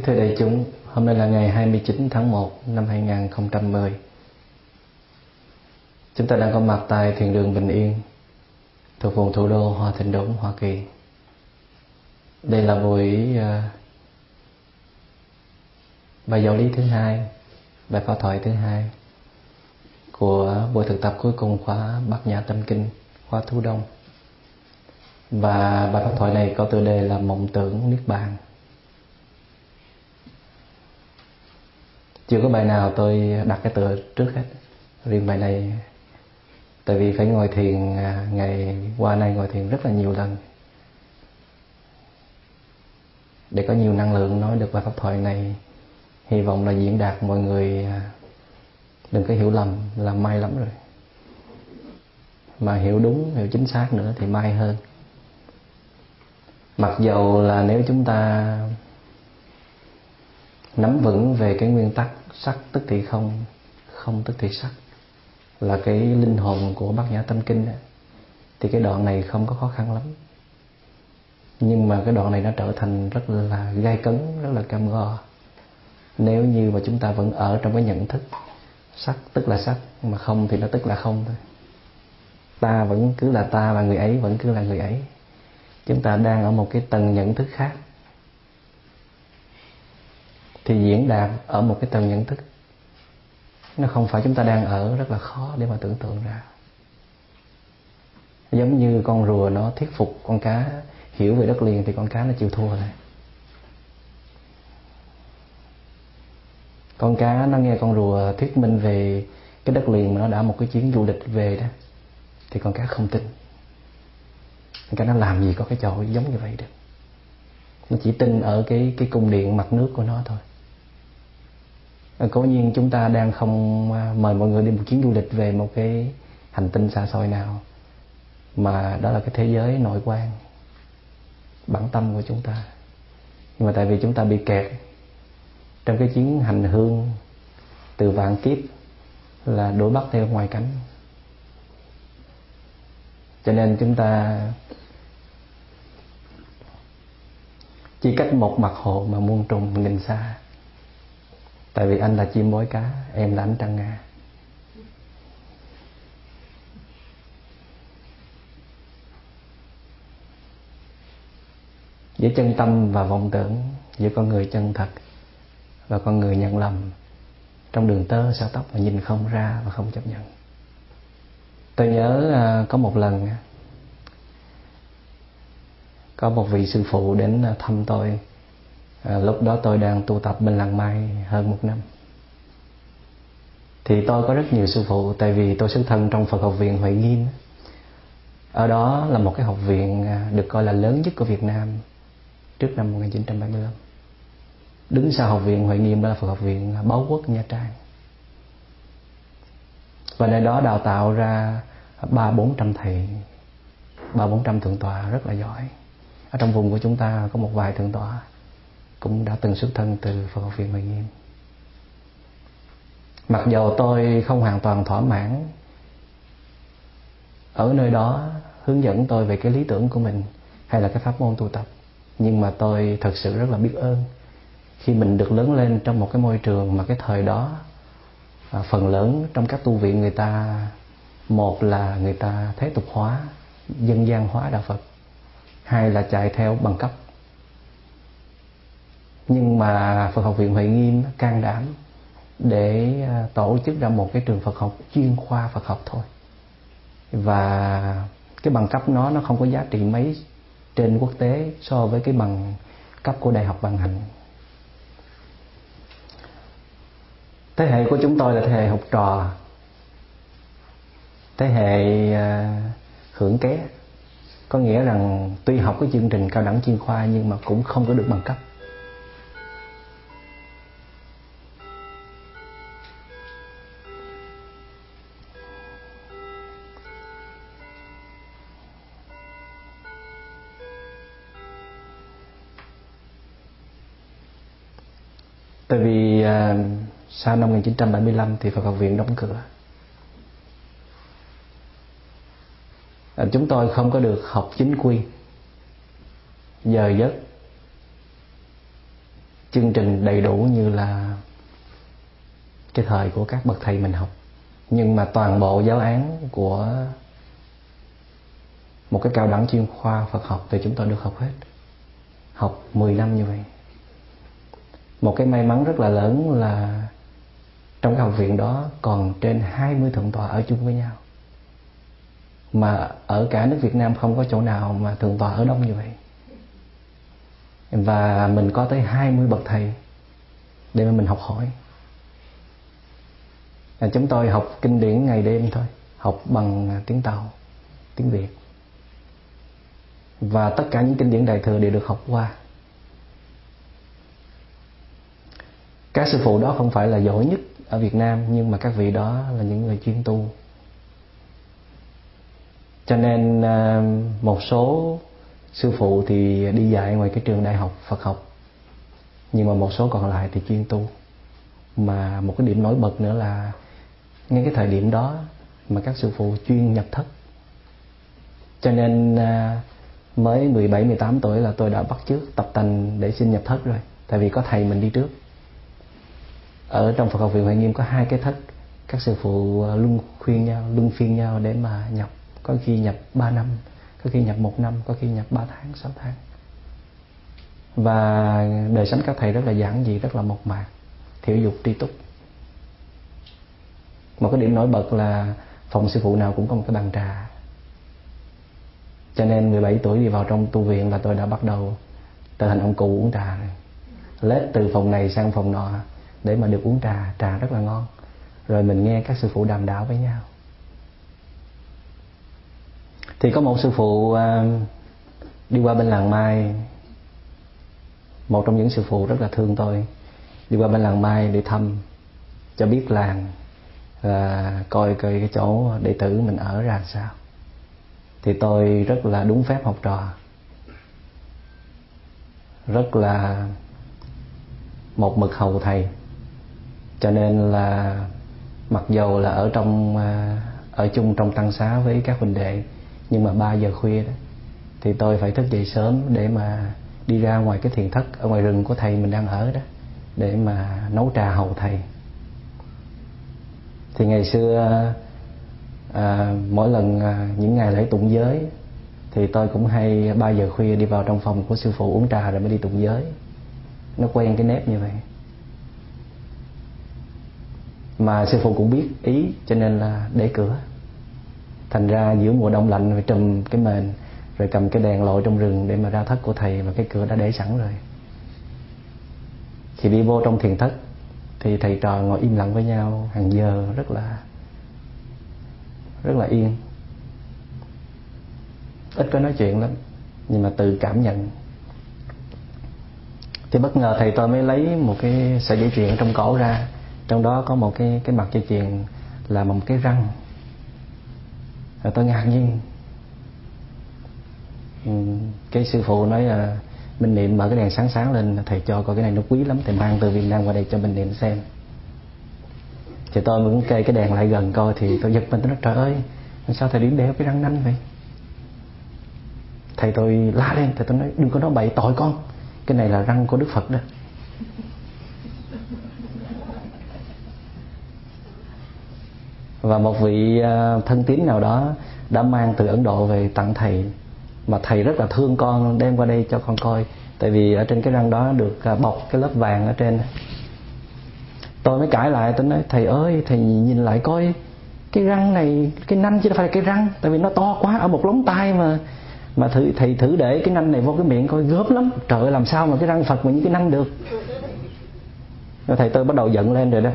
Kính thưa đại chúng, hôm nay là ngày 29 tháng 1 năm 2010. Chúng ta đang có mặt tại thiền đường Bình Yên, thuộc vùng thủ đô Hoa Thịnh Đốn, Hoa Kỳ. Đây là buổi uh, bài giáo lý thứ hai, bài pháp thoại thứ hai của buổi thực tập cuối cùng khóa Bát Nhã Tâm Kinh, khóa Thu Đông. Và bài pháp thoại này có tựa đề là Mộng tưởng Niết Bàn. Chưa có bài nào tôi đặt cái tựa trước hết. Riêng bài này, tại vì phải ngồi thiền à, ngày qua nay ngồi thiền rất là nhiều lần. Để có nhiều năng lượng nói được bài pháp thoại này, hy vọng là diễn đạt mọi người à, đừng có hiểu lầm là may lắm rồi. Mà hiểu đúng, hiểu chính xác nữa thì may hơn. Mặc dầu là nếu chúng ta nắm vững về cái nguyên tắc sắc tức thì không không tức thì sắc. Là cái linh hồn của bát nhã tâm kinh đó, thì cái đoạn này không có khó khăn lắm. Nhưng mà cái đoạn này nó trở thành rất là gai cấn rất là cam go. Nếu như mà chúng ta vẫn ở trong cái nhận thức sắc tức là sắc mà không thì nó tức là không thôi. Ta vẫn cứ là ta và người ấy vẫn cứ là người ấy. Chúng ta đang ở một cái tầng nhận thức khác thì diễn đạt ở một cái tầng nhận thức. Nó không phải chúng ta đang ở rất là khó để mà tưởng tượng ra. Giống như con rùa nó thuyết phục con cá, hiểu về đất liền thì con cá nó chịu thua này con cá nó nghe con rùa thuyết minh về cái đất liền mà nó đã một cái chuyến du lịch về đó, thì con cá không tin. Con cá nó làm gì có cái chỗ giống như vậy được. Nó chỉ tin ở cái cái cung điện mặt nước của nó thôi. Ờ, cố nhiên chúng ta đang không à, mời mọi người đi một chuyến du lịch về một cái hành tinh xa xôi nào, mà đó là cái thế giới nội quan, bản tâm của chúng ta. Nhưng mà tại vì chúng ta bị kẹt trong cái chuyến hành hương từ vạn kiếp là đuổi bắt theo ngoài cảnh cho nên chúng ta chỉ cách một mặt hồ mà muôn trùng nghìn xa tại vì anh là chim mối cá, em là ánh trăng nga. Giữa chân tâm và vọng tưởng, giữa con người chân thật và con người nhận lầm, trong đường tơ, sao tóc mà nhìn không ra và không chấp nhận. Tôi nhớ à, có một lần có một vị sư phụ đến à, thăm tôi à, lúc đó tôi đang tu tập bên làng mai hơn một năm. Thì tôi có rất nhiều sư phụ tại vì tôi xuất thân trong Phật học viện Huệ Nghiêm. Ở đó là một cái học viện à, được coi là lớn nhất của Việt Nam trước năm 1975 đứng sau học viện Huệ Nghiêm đó là Phật học viện Báo Quốc Nha Trang. Và nơi đó đào tạo ra ba bốn trăm thầy ba bốn trăm thượng tọa rất là giỏi. Ở trong vùng của chúng ta có một vài thượng tọa cũng đã từng xuất thân từ Phật học viện Huệ Nghiêm. Mặc dầu tôi không hoàn toàn thỏa mãn ở nơi đó hướng dẫn tôi về cái lý tưởng của mình hay là cái pháp môn tu tập nhưng mà tôi thật sự rất là biết ơn khi mình được lớn lên trong một cái môi trường mà cái thời đó à, phần lớn trong các tu viện người ta một là người ta thế tục hóa dân gian hóa đạo Phật hai là chạy theo bằng cấp nhưng mà Phật học viện Huệ Nghiêm can đảm để à, tổ chức ra một cái trường Phật học chuyên khoa Phật học thôi. Và cái bằng cấp nó nó không có giá trị mấy trên quốc tế so với cái bằng cấp của đại học bằng hành. Thế hệ của chúng tôi là thế hệ học trò. Thế hệ à, hưởng ké. Có nghĩa rằng tuy học cái chương trình cao đẳng chuyên khoa nhưng mà cũng không có được bằng cấp. Tại vì à, sau năm 1975 thì Phật học viện đóng cửa. À, chúng tôi không có được học chính quy giờ giấc chương trình đầy đủ như là cái thời của các bậc thầy mình học. Nhưng mà toàn bộ giáo án của một cái cao đẳng chuyên khoa Phật học thì chúng tôi được học hết. Học 10 năm như vậy một cái may mắn rất là lớn là trong cái học viện đó còn trên 20 thượng tọa ở chung với nhau. Mà ở cả nước Việt Nam không có chỗ nào mà thượng tọa ở đông như vậy. Và mình có tới 20 bậc thầy để mà mình học hỏi. Là chúng tôi học kinh điển ngày đêm thôi, học bằng tiếng tàu, tiếng việt. Và tất cả những kinh điển đại thừa đều được học qua. Các sư phụ đó không phải là giỏi nhất ở Việt Nam, nhưng mà các vị đó là những người chuyên tu. Cho nên à, một số sư phụ thì đi dạy ngoài cái trường đại học Phật học, nhưng mà một số còn lại thì chuyên tu. Mà một cái điểm nổi bật nữa là ngay cái thời điểm đó mà các sư phụ chuyên nhập thất. Cho nên à, mới 17 18 tuổi là tôi đã bắt trước tập tành để xin nhập thất rồi. Tại vì có thầy mình đi trước ở trong Phật học viện Huệ Nghiêm có hai cái thất. Các sư phụ à, luân khuyên nhau, luân phiên nhau để mà nhập. Có khi nhập 3 năm, có khi nhập một năm, có khi nhập 3 tháng 6 tháng. Và đời sống các thầy rất là giản dị, rất là mộc mạc, thiểu dục tri túc. Một cái điểm nổi bật là phòng sư phụ nào cũng có một cái bàn trà. Cho nên 17 tuổi đi vào trong tu viện là tôi đã bắt đầu trở thành ông cụ uống trà lết từ phòng này sang phòng nọ để mà được uống trà. Trà rất là ngon. Rồi mình nghe các sư phụ đàm đạo với nhau. Thì có một sư phụ à, đi qua bên làng mai. Một trong những sư phụ rất là thương tôi. Đi qua bên làng mai để thăm, cho biết làng và coi coi cái chỗ đệ tử mình ở ra sao. Thì tôi rất là đúng phép học trò. Rất là một mực hầu thầy cho nên là mặc dầu là ở trong à, ở chung trong tăng xá với các huynh đệ nhưng mà 3 giờ khuya đó thì tôi phải thức dậy sớm để mà đi ra ngoài cái thiền thất ở ngoài rừng của thầy mình đang ở đó để mà nấu trà hầu thầy. Thì ngày xưa à, mỗi lần à, những ngày lễ tụng giới thì tôi cũng hay 3 giờ khuya đi vào trong phòng của sư phụ uống trà rồi mới đi tụng giới. Nó quen cái nếp như vậy mà sư phụ cũng biết ý, cho nên là để cửa. Thành ra giữa mùa đông lạnh phải trùm cái mền, rồi cầm cái đèn lội trong rừng để mà ra thất của thầy và cái cửa đã để sẵn rồi. Thì đi vô trong thiền thất, thì thầy trò ngồi im lặng với nhau, hàng giờ rất là rất là yên. Ít có nói chuyện lắm, nhưng mà tự cảm nhận. Thì bất ngờ thầy tôi mới lấy một cái sợi dây chuyền trong cổ ra trong đó có một cái cái mặt dây chuyền là một cái răng. Rồi tôi ngạc nhiên. Ừ, cái sư phụ nói là Minh Niệm mở cái đèn sáng sáng lên, Thầy cho coi cái này nó quý lắm, Thầy mang từ Việt Nam qua đây cho Minh Niệm xem. Thì tôi muốn kê cái đèn lại gần coi Thì tôi giật mình, tôi nói, trời ơi Sao thầy điểm đeo cái răng nanh vậy? Thầy tôi la lên, Thầy tôi nói, đừng có nói bậy tội con, Cái này là răng của Đức Phật đó. Và một vị à, thân tín nào đó đã mang từ Ấn Độ về tặng thầy. Mà thầy rất là thương con, đem qua đây cho con coi. Tại vì ở trên cái răng đó được à, bọc cái lớp vàng ở trên. Tôi mới cãi lại, tôi nói, thầy ơi, thầy nhìn lại coi, cái răng này, cái nanh chứ đâu phải là cái răng. Tại vì nó to quá, ở một lóng tay mà. Mà thử, thầy thử để cái nanh này vô cái miệng coi gớm lắm. Trời ơi, làm sao mà cái răng phật mà như cái nanh được? Rồi thầy, tôi bắt đầu giận lên rồi đó.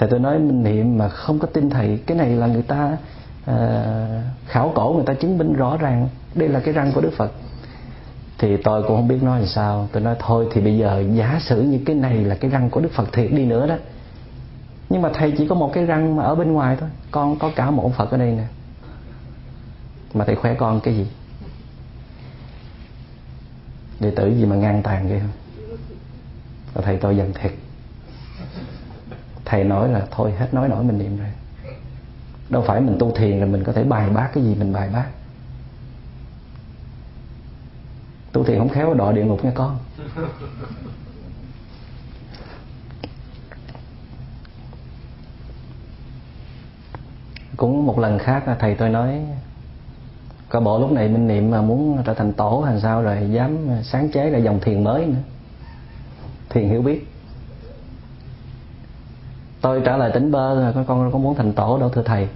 Thầy tôi nói mình niệm mà không có tin thầy cái này là người ta à, khảo cổ người ta chứng minh rõ ràng. Đây là cái răng của đức phật. Thì tôi cũng không biết nói làm sao. Tôi nói thôi thì bây giờ giả sử như cái này là cái răng của đức phật thiệt đi nữa đó. Nhưng mà thầy chỉ có một cái răng mà ở bên ngoài thôi. Con có cả một ông phật ở đây nè. Mà thầy khỏe con cái gì? Đệ tử gì mà ngang tàn vậy không? Thầy tôi dần thiệt thầy nói là, thôi, hết nói nổi mình niệm rồi. Đâu phải mình tu thiền là mình có thể bài bác cái gì mình bài bác. Tu thiền không khéo, đọa địa ngục nha con. Cũng một lần khác, thầy tôi nói, có bộ lúc này minh niệm mà muốn trở thành tổ hay sao rồi dám sáng chế ra dòng thiền mới nữa. Thiền hiểu biết tôi trả lời tính bơ con con có muốn thành tổ đâu, thưa thầy.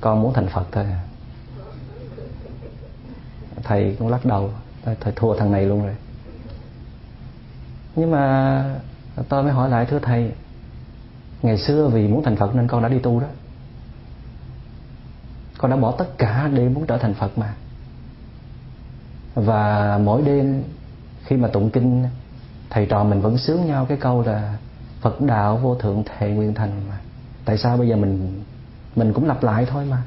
Con muốn thành phật thôi. Thầy cũng lắc đầu thầy thua thằng này luôn rồi. Nhưng mà tôi mới hỏi lại, thưa thầy, ngày xưa vì muốn thành phật nên con đã đi tu đó. Con đã bỏ tất cả để muốn trở thành phật mà. Và mỗi đêm khi mà tụng kinh, thầy trò mình vẫn sướng nhau cái câu là phật đạo vô thượng thệ nguyện thành mà. Tại sao bây giờ mình mình cũng lặp lại thôi mà?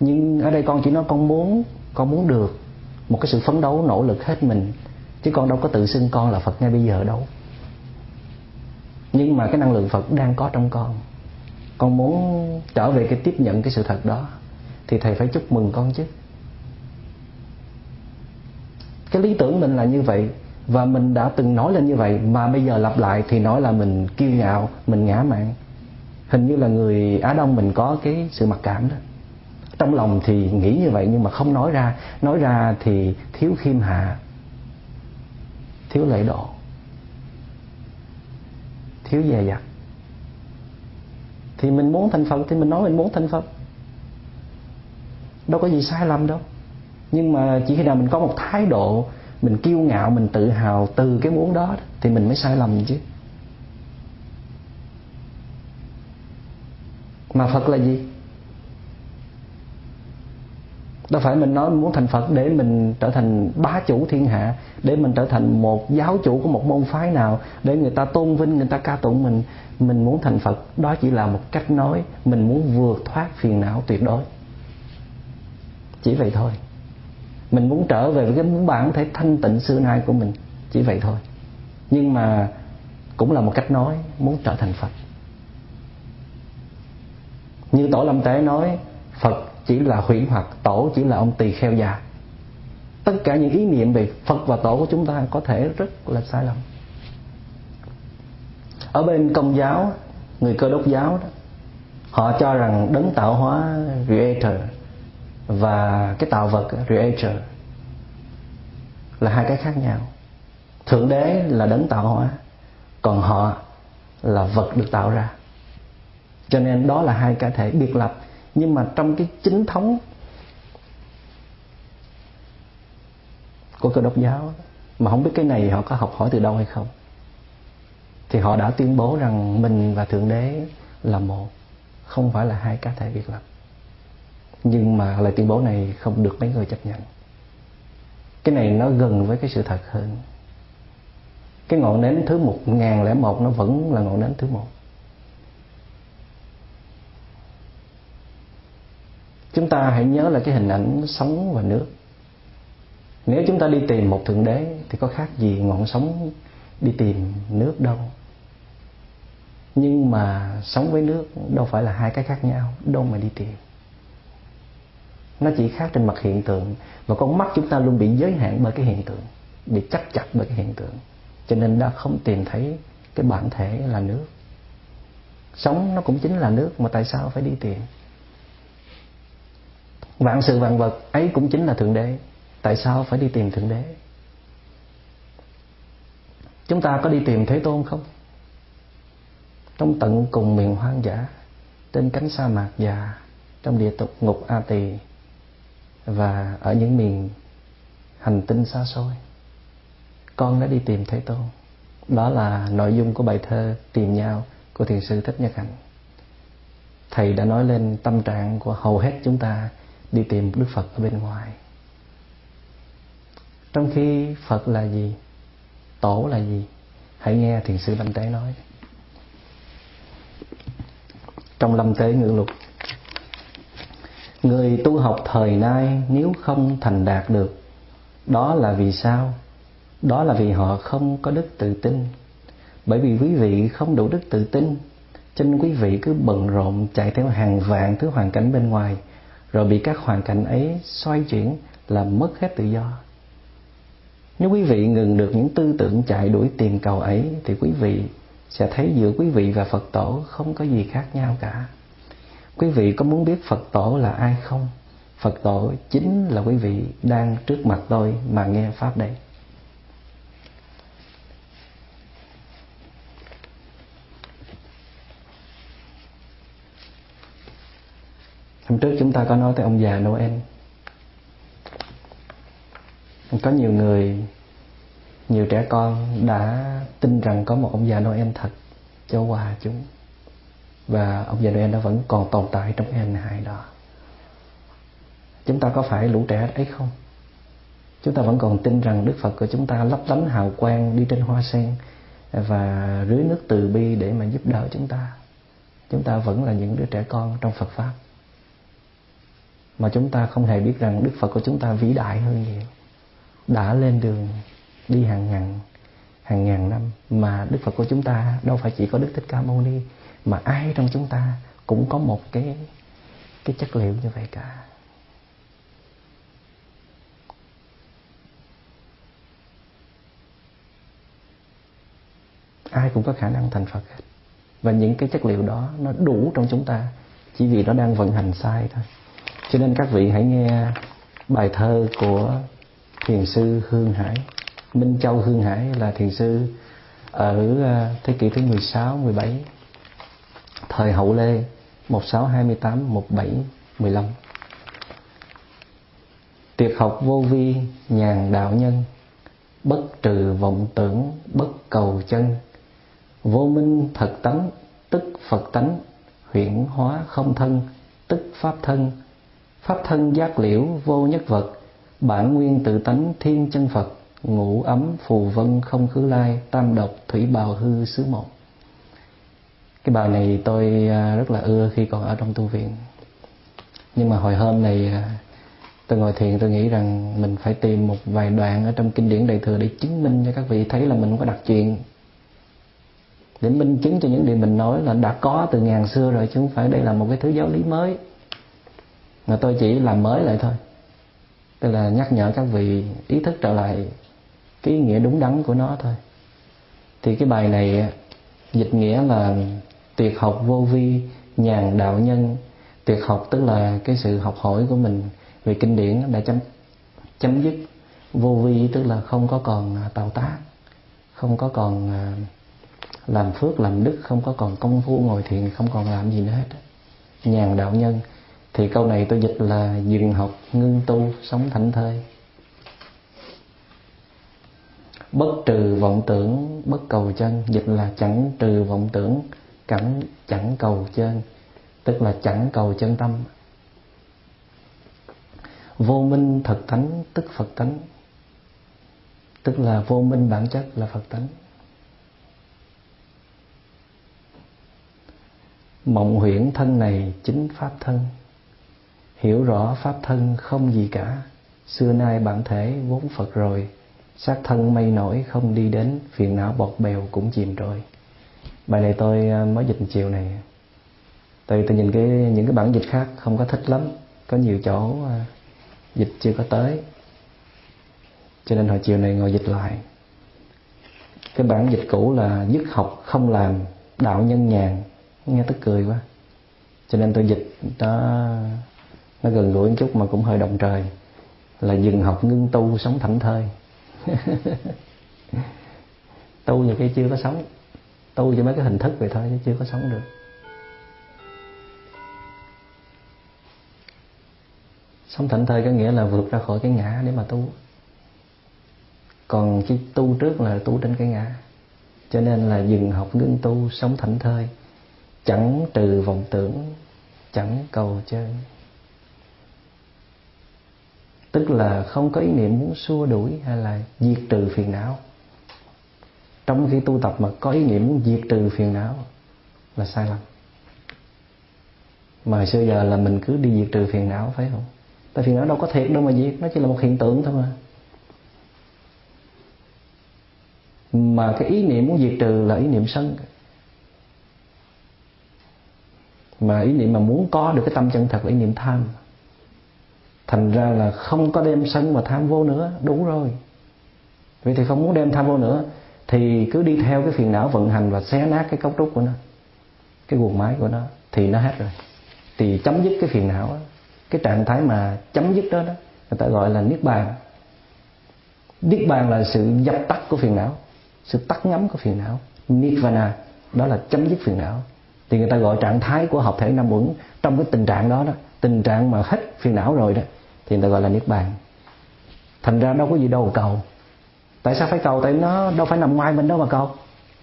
Nhưng ở đây con chỉ nói con muốn con muốn được một cái sự phấn đấu, nỗ lực hết mình. Chứ con đâu có tự xưng con là phật ngay bây giờ đâu. Nhưng mà cái năng lượng phật đang có trong con. Con muốn trở về cái tiếp nhận cái sự thật đó, thì thầy phải chúc mừng con chứ. Cái lý tưởng mình là như vậy và mình đã từng nói lên như vậy, mà bây giờ lặp lại thì nói là mình kiêu ngạo, mình ngã mạn. Hình như là người á đông mình có cái sự mặc cảm đó. Trong lòng thì nghĩ như vậy nhưng mà không nói ra. Nói ra thì thiếu khiêm hạ, thiếu lễ độ, thiếu dè dặt. Thì mình muốn thành phật, thì mình nói mình muốn thành phật. Đâu có gì sai lầm đâu. Nhưng mà chỉ khi nào mình có một thái độ mình kiêu ngạo, mình tự hào từ cái muốn đó thì mình mới sai lầm chứ. Mà phật là gì? Đâu phải mình nói muốn thành phật để mình trở thành bá chủ thiên hạ, để mình trở thành một giáo chủ của một môn phái nào, để người ta tôn vinh, người ta ca tụng mình. Mình muốn thành phật, đó chỉ là một cách nói. Mình muốn vượt thoát phiền não tuyệt đối. Chỉ vậy thôi mình muốn trở về với cái muốn bản thể thanh tịnh xưa nay của mình, chỉ vậy thôi. Nhưng mà cũng là một cách nói, muốn trở thành phật. Như tổ lâm tế nói, phật chỉ là huyễn hoặc tổ chỉ là ông tỳ kheo già. Tất cả những ý niệm về phật và tổ của chúng ta có thể rất là sai lầm. Ở bên công giáo, người cơ đốc giáo đó, họ cho rằng đấng tạo hóa creator và cái tạo vật creator là hai cái khác nhau. Thượng đế là đấng tạo hóa, còn họ là vật được tạo ra. Cho nên đó là hai cá thể biệt lập. Nhưng mà trong cái chính thống của cơ đốc giáo, mà không biết cái này họ có học hỏi từ đâu hay không, thì họ đã tuyên bố rằng mình và thượng đế là một, không phải là hai cá thể biệt lập nhưng mà lời tuyên bố này không được mấy người chấp nhận. Cái này nó gần với cái sự thật hơn. Cái ngọn nến thứ một ngàn lẻ một nó vẫn là ngọn nến thứ một. Chúng ta hãy nhớ là cái hình ảnh sống và nước. Nếu chúng ta đi tìm một thượng đế, thì có khác gì ngọn sống đi tìm nước đâu. Nhưng mà sống với nước đâu phải là hai cái khác nhau, đâu mà đi tìm nó chỉ khác trên mặt hiện tượng và con mắt chúng ta luôn bị giới hạn bởi cái hiện tượng, bị chắc chặt bởi cái hiện tượng. Cho nên đã không tìm thấy cái bản thể là nước. Sống nó cũng chính là nước, mà tại sao phải đi tìm? Vạn sự vạn vật ấy cũng chính là thượng đế. Tại sao phải đi tìm thượng đế? Chúng ta có đi tìm thế tôn không? Trong tận cùng miền hoang dã, trên cánh sa mạc già, trong địa tục ngục a tỳ và ở những miền hành tinh xa xôi, con đã đi tìm thế tôn. Đó là nội dung của bài thơ tìm nhau của thiền sư thích nhất hạnh. Thầy đã nói lên tâm trạng của hầu hết chúng ta đi tìm đức phật ở bên ngoài. Trong khi phật là gì, tổ là gì, hãy nghe thiền sư lâm tế nói. Trong lâm tế ngữ lục người tu học thời nay nếu không thành đạt được, đó là vì sao? Đó là vì họ không có đức tự tin. Bởi vì quý vị không đủ đức tự tin, cho nên quý vị cứ bận rộn chạy theo hàng vạn thứ hoàn cảnh bên ngoài, rồi bị các hoàn cảnh ấy xoay chuyển làm mất hết tự do. Nếu quý vị ngừng được những tư tưởng chạy đuổi tìm cầu ấy, thì quý vị sẽ thấy giữa quý vị và Phật tổ không có gì khác nhau cả. Quý vị có muốn biết Phật tổ là ai không? Phật tổ chính là quý vị đang trước mặt tôi mà nghe Pháp đây. Hôm trước chúng ta có nói tới ông già Noel Có nhiều người, Nhiều trẻ con đã tin rằng có một ông già Noel thật Cho quà chúng và ông già Noel nó vẫn còn tồn tại trong cái hình hài đó. Chúng ta có phải lũ trẻ ấy không? Chúng ta vẫn còn tin rằng Đức Phật của chúng ta lấp lánh hào quang đi trên hoa sen Và rưới nước từ bi để mà giúp đỡ chúng ta. Chúng ta vẫn là những đứa trẻ con trong Phật Pháp. Mà chúng ta không hề biết rằng Đức Phật của chúng ta vĩ đại hơn nhiều. Đã lên đường đi hàng ngàn hàng ngàn năm mà Đức Phật của chúng ta đâu phải chỉ có Đức Thích Ca Mâu Ni mà ai trong chúng ta cũng có một cái cái chất liệu như vậy cả. Ai cũng có khả năng thành Phật hết. Và những cái chất liệu đó nó đủ trong chúng ta chỉ vì nó đang vận hành sai thôi. Cho nên các vị hãy nghe bài thơ của thiền sư Hương Hải. Minh Châu Hương Hải là thiền sư ở ờ, thế kỷ thứ 16, 17 thời hậu Lê 1628, 17, 15 Tuyệt học vô vi nhàn đạo nhân Bất trừ vọng tưởng bất cầu chân. Vô minh thật tánh tức Phật tánh Huyển hóa không thân tức Pháp thân. Pháp thân giác liễu vô nhất vật bản nguyên tự tánh thiên chân phật ngũ ấm phù vân không khứ lai tam độc thủy bào hư xứ một cái bài này tôi à, rất là ưa khi còn ở trong tu viện. Nhưng mà hồi hôm này à, tôi ngồi thiền, tôi nghĩ rằng mình phải tìm một vài đoạn ở trong kinh điển đại thừa để chứng minh cho các vị thấy là mình không có đặt chuyện. Để minh chứng cho những điều mình nói là đã có từ ngàn xưa rồi, chứ không phải đây là một cái thứ giáo lý mới. Mà tôi chỉ làm mới lại thôi. Tức là nhắc nhở các vị ý thức trở lại cái ý nghĩa đúng đắn của nó thôi. Thì cái bài này à, dịch nghĩa là tuyệt học vô vi, nhàn đạo nhân. Tuyệt học tức là cái sự học hỏi của mình về kinh điển đã chấm chấm dứt. Vô vi tức là không có còn à, tạo tác, không có còn à, làm phước, làm đức, không có còn công phu ngồi thiền, không còn làm gì nữa hết. Nhàn đạo nhân. Thì câu này tôi dịch là dừng học, ngưng tu, sống thảnh thơi. Bất trừ vọng tưởng, bất cầu chân. Dịch là chẳng trừ vọng tưởng chẳng chẳng cầu chân tức là chẳng cầu chân tâm. Vô minh thật tánh tức phật tánh. Tức là vô minh bản chất là phật tánh. Mộng huyễn thân này chính pháp thân. Hiểu rõ pháp thân không gì cả. Xưa nay bản thể vốn phật rồi, xác thân mây nổi không đi đến, phiền não bọt bèo cũng chìm rồi bài này tôi à, mới dịch chiều này. Tại tôi nhìn cái, những cái bản dịch khác không có thích lắm. Có nhiều chỗ à, dịch chưa có tới. Cho nên hồi chiều này ngồi dịch lại. Cái bản dịch cũ là dứt học không làm, đạo nhân nhàn. Nghe tức cười quá. Cho nên tôi dịch nó nó gần gũi một chút mà cũng hơi động trời. Là dừng học ngưng tu, sống thảnh thơi. Tu nhiều cái chưa có sống tu cho mấy cái hình thức vậy thôi chứ chưa có sống được. Sống thảnh thơi có nghĩa là vượt ra khỏi cái ngã để mà tu. Còn cái tu trước là tu trên cái ngã. Cho nên là dừng học ngưng tu, sống thảnh thơi, chẳng trừ vọng tưởng, chẳng cầu chơi. Tức là không có ý niệm muốn xua đuổi hay là diệt trừ phiền não trong khi tu tập mà có ý niệm muốn diệt trừ phiền não là sai lầm. Mà xưa giờ là mình cứ đi diệt trừ phiền não, phải không? Tại phiền não đâu có thiệt đâu mà diệt, nó chỉ là một hiện tượng thôi mà. Mà cái ý niệm muốn diệt trừ là ý niệm sân. Mà ý niệm mà muốn có được cái tâm chân thật là ý niệm tham. Thành ra là không có đem sân và tham vô nữa, đủ rồi. Vậy thì không muốn đem tham vô nữa thì cứ đi theo cái phiền não vận hành và xé nát cái cấu trúc của nó, cái guồng máy của nó, thì nó hết rồi. Thì chấm dứt cái phiền não đó. cái trạng thái mà chấm dứt đó đó, người ta gọi là niết bàn. Niết bàn là sự dập tắt của phiền não, sự tắt ngấm của phiền não. Nirvana, đó là chấm dứt phiền não. Thì người ta gọi trạng thái của hợp thể năm uẩn trong cái tình trạng đó đó, tình trạng mà hết phiền não rồi đó, thì người ta gọi là niết bàn. Thành ra đâu có gì đâu cầu tại sao phải cầu? Tại nó đâu phải nằm ngoài mình đâu mà cầu.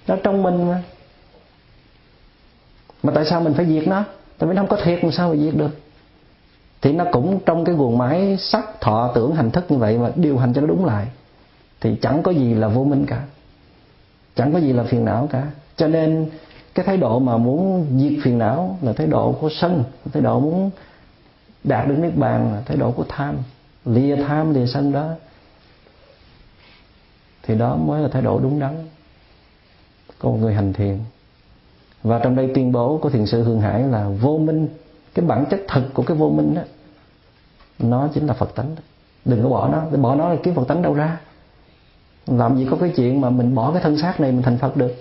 Nó trong mình mà. Mà tại sao mình phải diệt nó? Tại vì nó không có thiệt làm sao mà diệt được? Thì nó cũng trong cái guồng máy sắc, thọ, tưởng, hành thức như vậy mà điều hành cho nó đúng lại. Thì chẳng có gì là vô minh cả. Chẳng có gì là phiền não cả. Cho nên cái thái độ mà muốn diệt phiền não là thái độ của sân thái độ muốn đạt được niết bàn, là thái độ của tham. Lìa tham, lìa sân đó thì đó mới là thái độ đúng đắn của một người hành thiền. Và trong đây tuyên bố của thiền sư hương hải là vô minh, cái bản chất thực của cái vô minh đó, nó chính là phật tánh. Đừng có bỏ nó bỏ nó là kiếm phật tánh đâu ra. Làm gì có cái chuyện mà mình bỏ cái thân xác này mình thành phật được.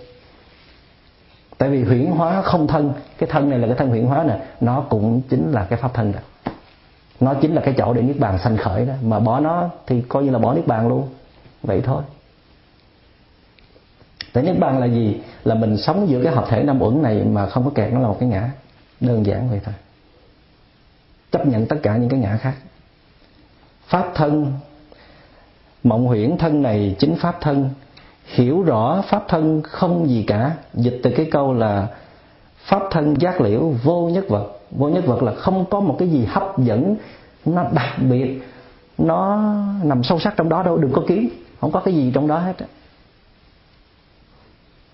Tại vì huyễn hóa không thân, cái thân này là cái thân huyễn hóa nè, nó cũng chính là cái pháp thân đó. Nó chính là cái chỗ để niết bàn sanh khởi đó. Mà bỏ nó thì coi như là bỏ niết bàn luôn. Vậy thôi tại niết bàn là gì? Là mình sống giữa cái hợp thể năm uẩn này mà không có kẹt, nó là một cái ngã. Đơn giản vậy thôi. Chấp nhận tất cả những cái ngã khác. Pháp thân, mộng huyễn thân này chính pháp thân. Hiểu rõ pháp thân không gì cả. Dịch từ cái câu là pháp thân giác liễu vô nhất vật. Vô nhất vật là không có một cái gì hấp dẫn, nó đặc biệt, nó nằm sâu sắc trong đó đâu, đừng có kiếm. Không có cái gì trong đó hết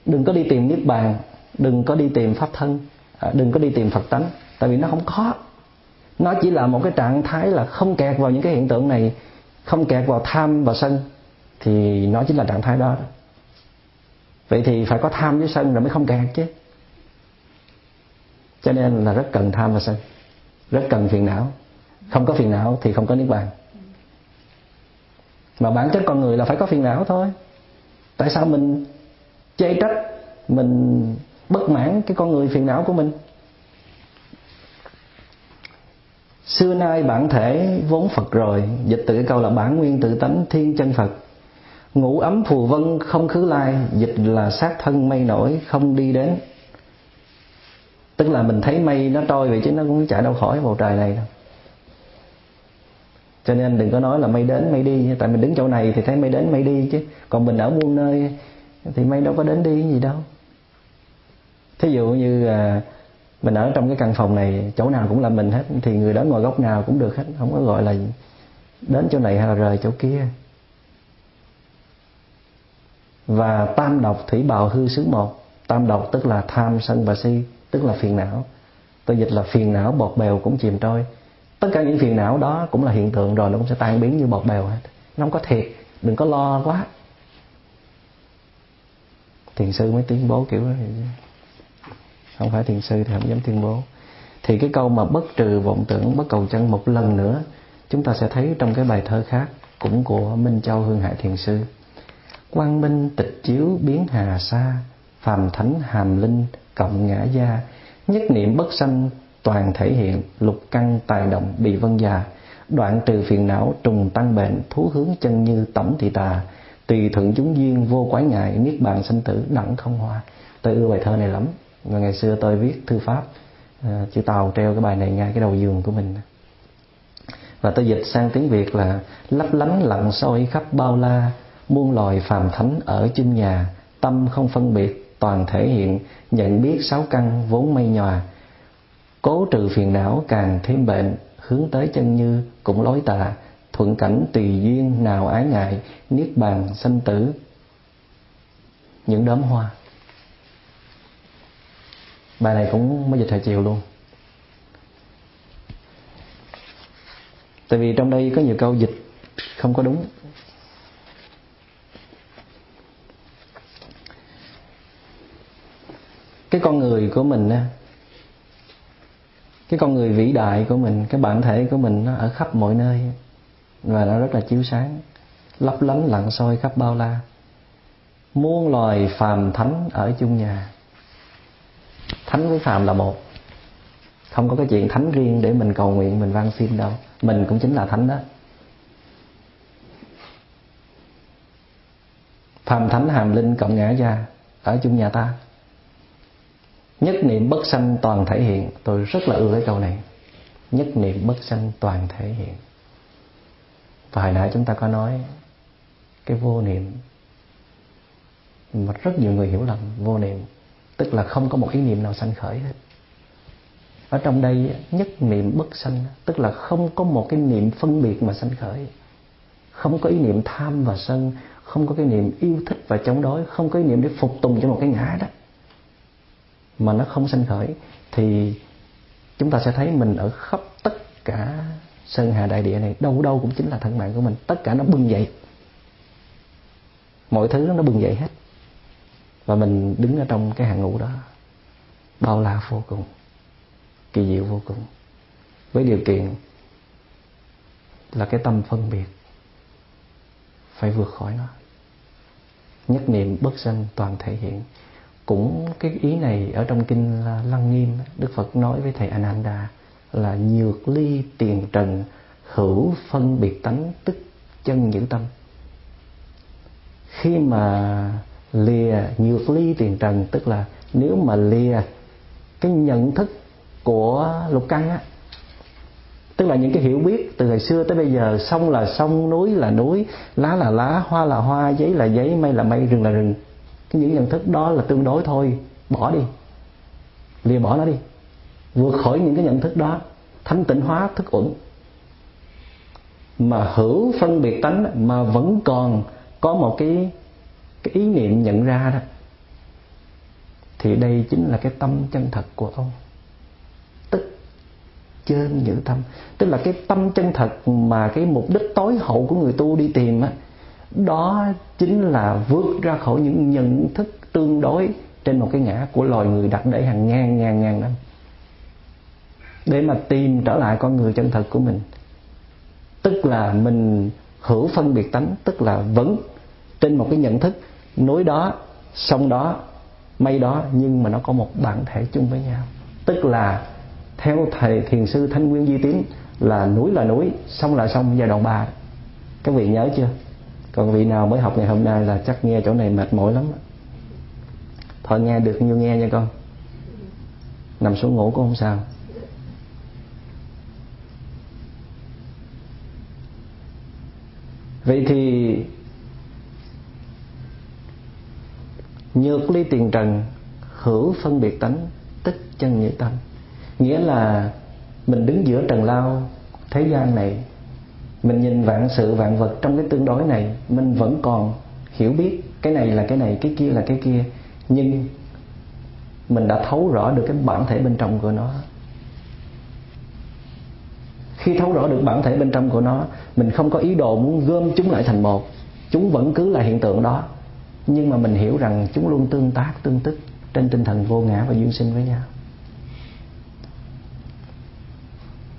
đừng có đi tìm niết bàn, đừng có đi tìm pháp thân à, đừng có đi tìm phật tánh, tại vì nó không có. Nó chỉ là một cái trạng thái là không kẹt vào những cái hiện tượng này, không kẹt vào tham và sân, thì nó chính là trạng thái đó. Vậy thì phải có tham với sân rồi mới không kẹt chứ. Cho nên là rất cần tham và sân, rất cần phiền não. Không có phiền não thì không có niết bàn. Mà bản chất con người là phải có phiền não thôi. Tại sao mình chê trách, mình bất mãn cái con người phiền não của mình. Xưa nay bản thể vốn phật rồi, dịch từ cái câu là bản nguyên tự tánh thiên chân phật. Ngủ ấm phù vân không khứ lai, dịch là sát thân mây nổi không đi đến. Tức là mình thấy mây nó trôi vậy chứ nó cũng chạy đâu khỏi bầu trời này đâu. Cho nên đừng có nói là mây đến mây đi, tại mình đứng chỗ này thì thấy mây đến mây đi chứ. Còn mình ở muôn nơi thì mây đâu có đến đi gì đâu. Thí dụ như à, mình ở trong cái căn phòng này chỗ nào cũng là mình hết thì người đó ngồi góc nào cũng được hết không có gọi là đến chỗ này hay là rời chỗ kia. Và tam độc thủy bào hư xứ một tam độc tức là tham sân và si tức là phiền não. Tôi dịch là phiền não bọt bèo cũng chìm trôi. Tất cả những phiền não đó cũng là hiện tượng rồi nó cũng sẽ tan biến như bọt bèo hết. Nó không có thiệt đừng có lo quá thiền sư mới tuyên bố kiểu đó không phải thiền sư thì không dám tuyên bố. Thì cái câu mà bất trừ vọng tưởng, bất cầu chân một lần nữa, chúng ta sẽ thấy trong cái bài thơ khác cũng của Minh Châu Hương Hải Thiền Sư. Quang minh tịch chiếu biến hà sa, phàm thánh hàm linh cộng ngã gia, nhất niệm bất sanh toàn thể hiện lục căn tài động bị vân già. Đoạn trừ phiền não trùng tăng bệnh, thú hướng chân như tổng thị tà tùy thuận chúng duyên vô quái ngại niết bàn sanh tử đẳng không hoa. Tôi ưa bài thơ này lắm và ngày xưa tôi viết thư pháp à, chữ tàu treo cái bài này ngay cái đầu giường của mình. Và tôi dịch sang tiếng việt là lấp lánh lặng soi khắp bao la muôn loài phàm thánh ở chung nhà. Tâm không phân biệt toàn thể hiện nhận biết sáu căn vốn mây nhòa. Cố trừ phiền não càng thêm bệnh hướng tới chân như cũng lối tà thuận cảnh tùy duyên nào ái ngại, niết bàn sanh tử. Những đốm hoa. Bài này cũng mới dịch thời chiều luôn. Tại vì trong đây có nhiều câu dịch không có đúng. Cái con người của mình cái con người vĩ đại của mình, cái bản thể của mình nó ở khắp mọi nơi và nó rất là chiếu sáng. Lấp lánh lặng soi khắp bao la. Muôn loài phàm thánh ở chung nhà. Thánh với phàm là một. Không có cái chuyện thánh riêng để mình cầu nguyện, mình van xin đâu. Mình cũng chính là thánh đó. Phàm thánh, hàm linh cộng ngã gia ở chung nhà ta. Nhất niệm bất sanh toàn thể hiện. Tôi rất là ưa cái câu này. Nhất niệm bất sanh toàn thể hiện và hồi nãy chúng ta có nói cái vô niệm. Mà rất nhiều người hiểu lầm vô niệm, tức là không có một ý niệm nào sanh khởi hết. Ở trong đây nhất niệm bất sanh, tức là không có một cái niệm phân biệt mà sanh khởi. Không có ý niệm tham và sân, không có cái niệm yêu thích và chống đối, không có ý niệm để phục tùng cho một cái ngã đó. Mà nó không sanh khởi, thì chúng ta sẽ thấy mình ở khắp tất cả sơn hà đại địa này đâu đâu cũng chính là thân mạng của mình. Tất cả nó bừng dậy. Mọi thứ nó bừng dậy hết. Và mình đứng ở trong cái hàng ngũ đó, bao la vô cùng, kỳ diệu vô cùng. Với điều kiện là cái tâm phân biệt phải vượt khỏi nó. Nhất niệm bất sanh toàn thể hiện. Cũng cái ý này ở trong kinh lăng nghiêm, đức phật nói với thầy ananda là nhược ly tiền trần, hữu phân biệt tánh tức chân giữ tâm. Khi mà lìa nhược ly tiền trần, tức là nếu mà lìa cái nhận thức của lục căn á, tức là những cái hiểu biết từ ngày xưa tới bây giờ, sông là sông, núi là núi, lá là lá, hoa là hoa, giấy là giấy, mây là mây, rừng là rừng, cái những nhận thức đó là tương đối thôi, bỏ đi, lìa bỏ nó đi vượt khỏi những cái nhận thức đó, thanh tịnh hóa, thức uẩn. Mà hữu phân biệt tánh mà vẫn còn có một cái cái ý niệm nhận ra đó, thì đây chính là cái tâm chân thật của ông. Tức trên giữ tâm. Tức là cái tâm chân thật mà cái mục đích tối hậu của người tu đi tìm á, đó chính là vượt ra khỏi những nhận thức tương đối trên một cái ngã của loài người đặt để hàng ngàn ngàn ngàn năm để mà tìm trở lại con người chân thật của mình. Tức là mình hữu phân biệt tánh, tức là vẫn trên một cái nhận thức núi đó sông đó mây đó, nhưng mà nó có một bản thể chung với nhau. Tức là theo thầy thiền sư thanh nguyên di tiến là núi là núi, sông là sông, giai đoạn ba. Các vị nhớ chưa? Còn vị nào mới học ngày hôm nay là chắc nghe chỗ này mệt mỏi lắm thôi nghe được nhiêu nghe nha con. Nằm xuống ngủ cũng không sao. Vậy thì nhược ly tiền trần hữu phân biệt tánh, tích chân như tâm. Nghĩa là mình đứng giữa trần lao thế gian này, mình nhìn vạn sự vạn vật trong cái tương đối này, mình vẫn còn hiểu biết cái này là cái này, cái kia là cái kia, nhưng mình đã thấu rõ được cái bản thể bên trong của nó khi thấu rõ được bản thể bên trong của nó, mình không có ý đồ muốn gom chúng lại thành một. Chúng vẫn cứ là hiện tượng đó. Nhưng mà mình hiểu rằng chúng luôn tương tác, tương tức trên tinh thần vô ngã và duyên sinh với nhau.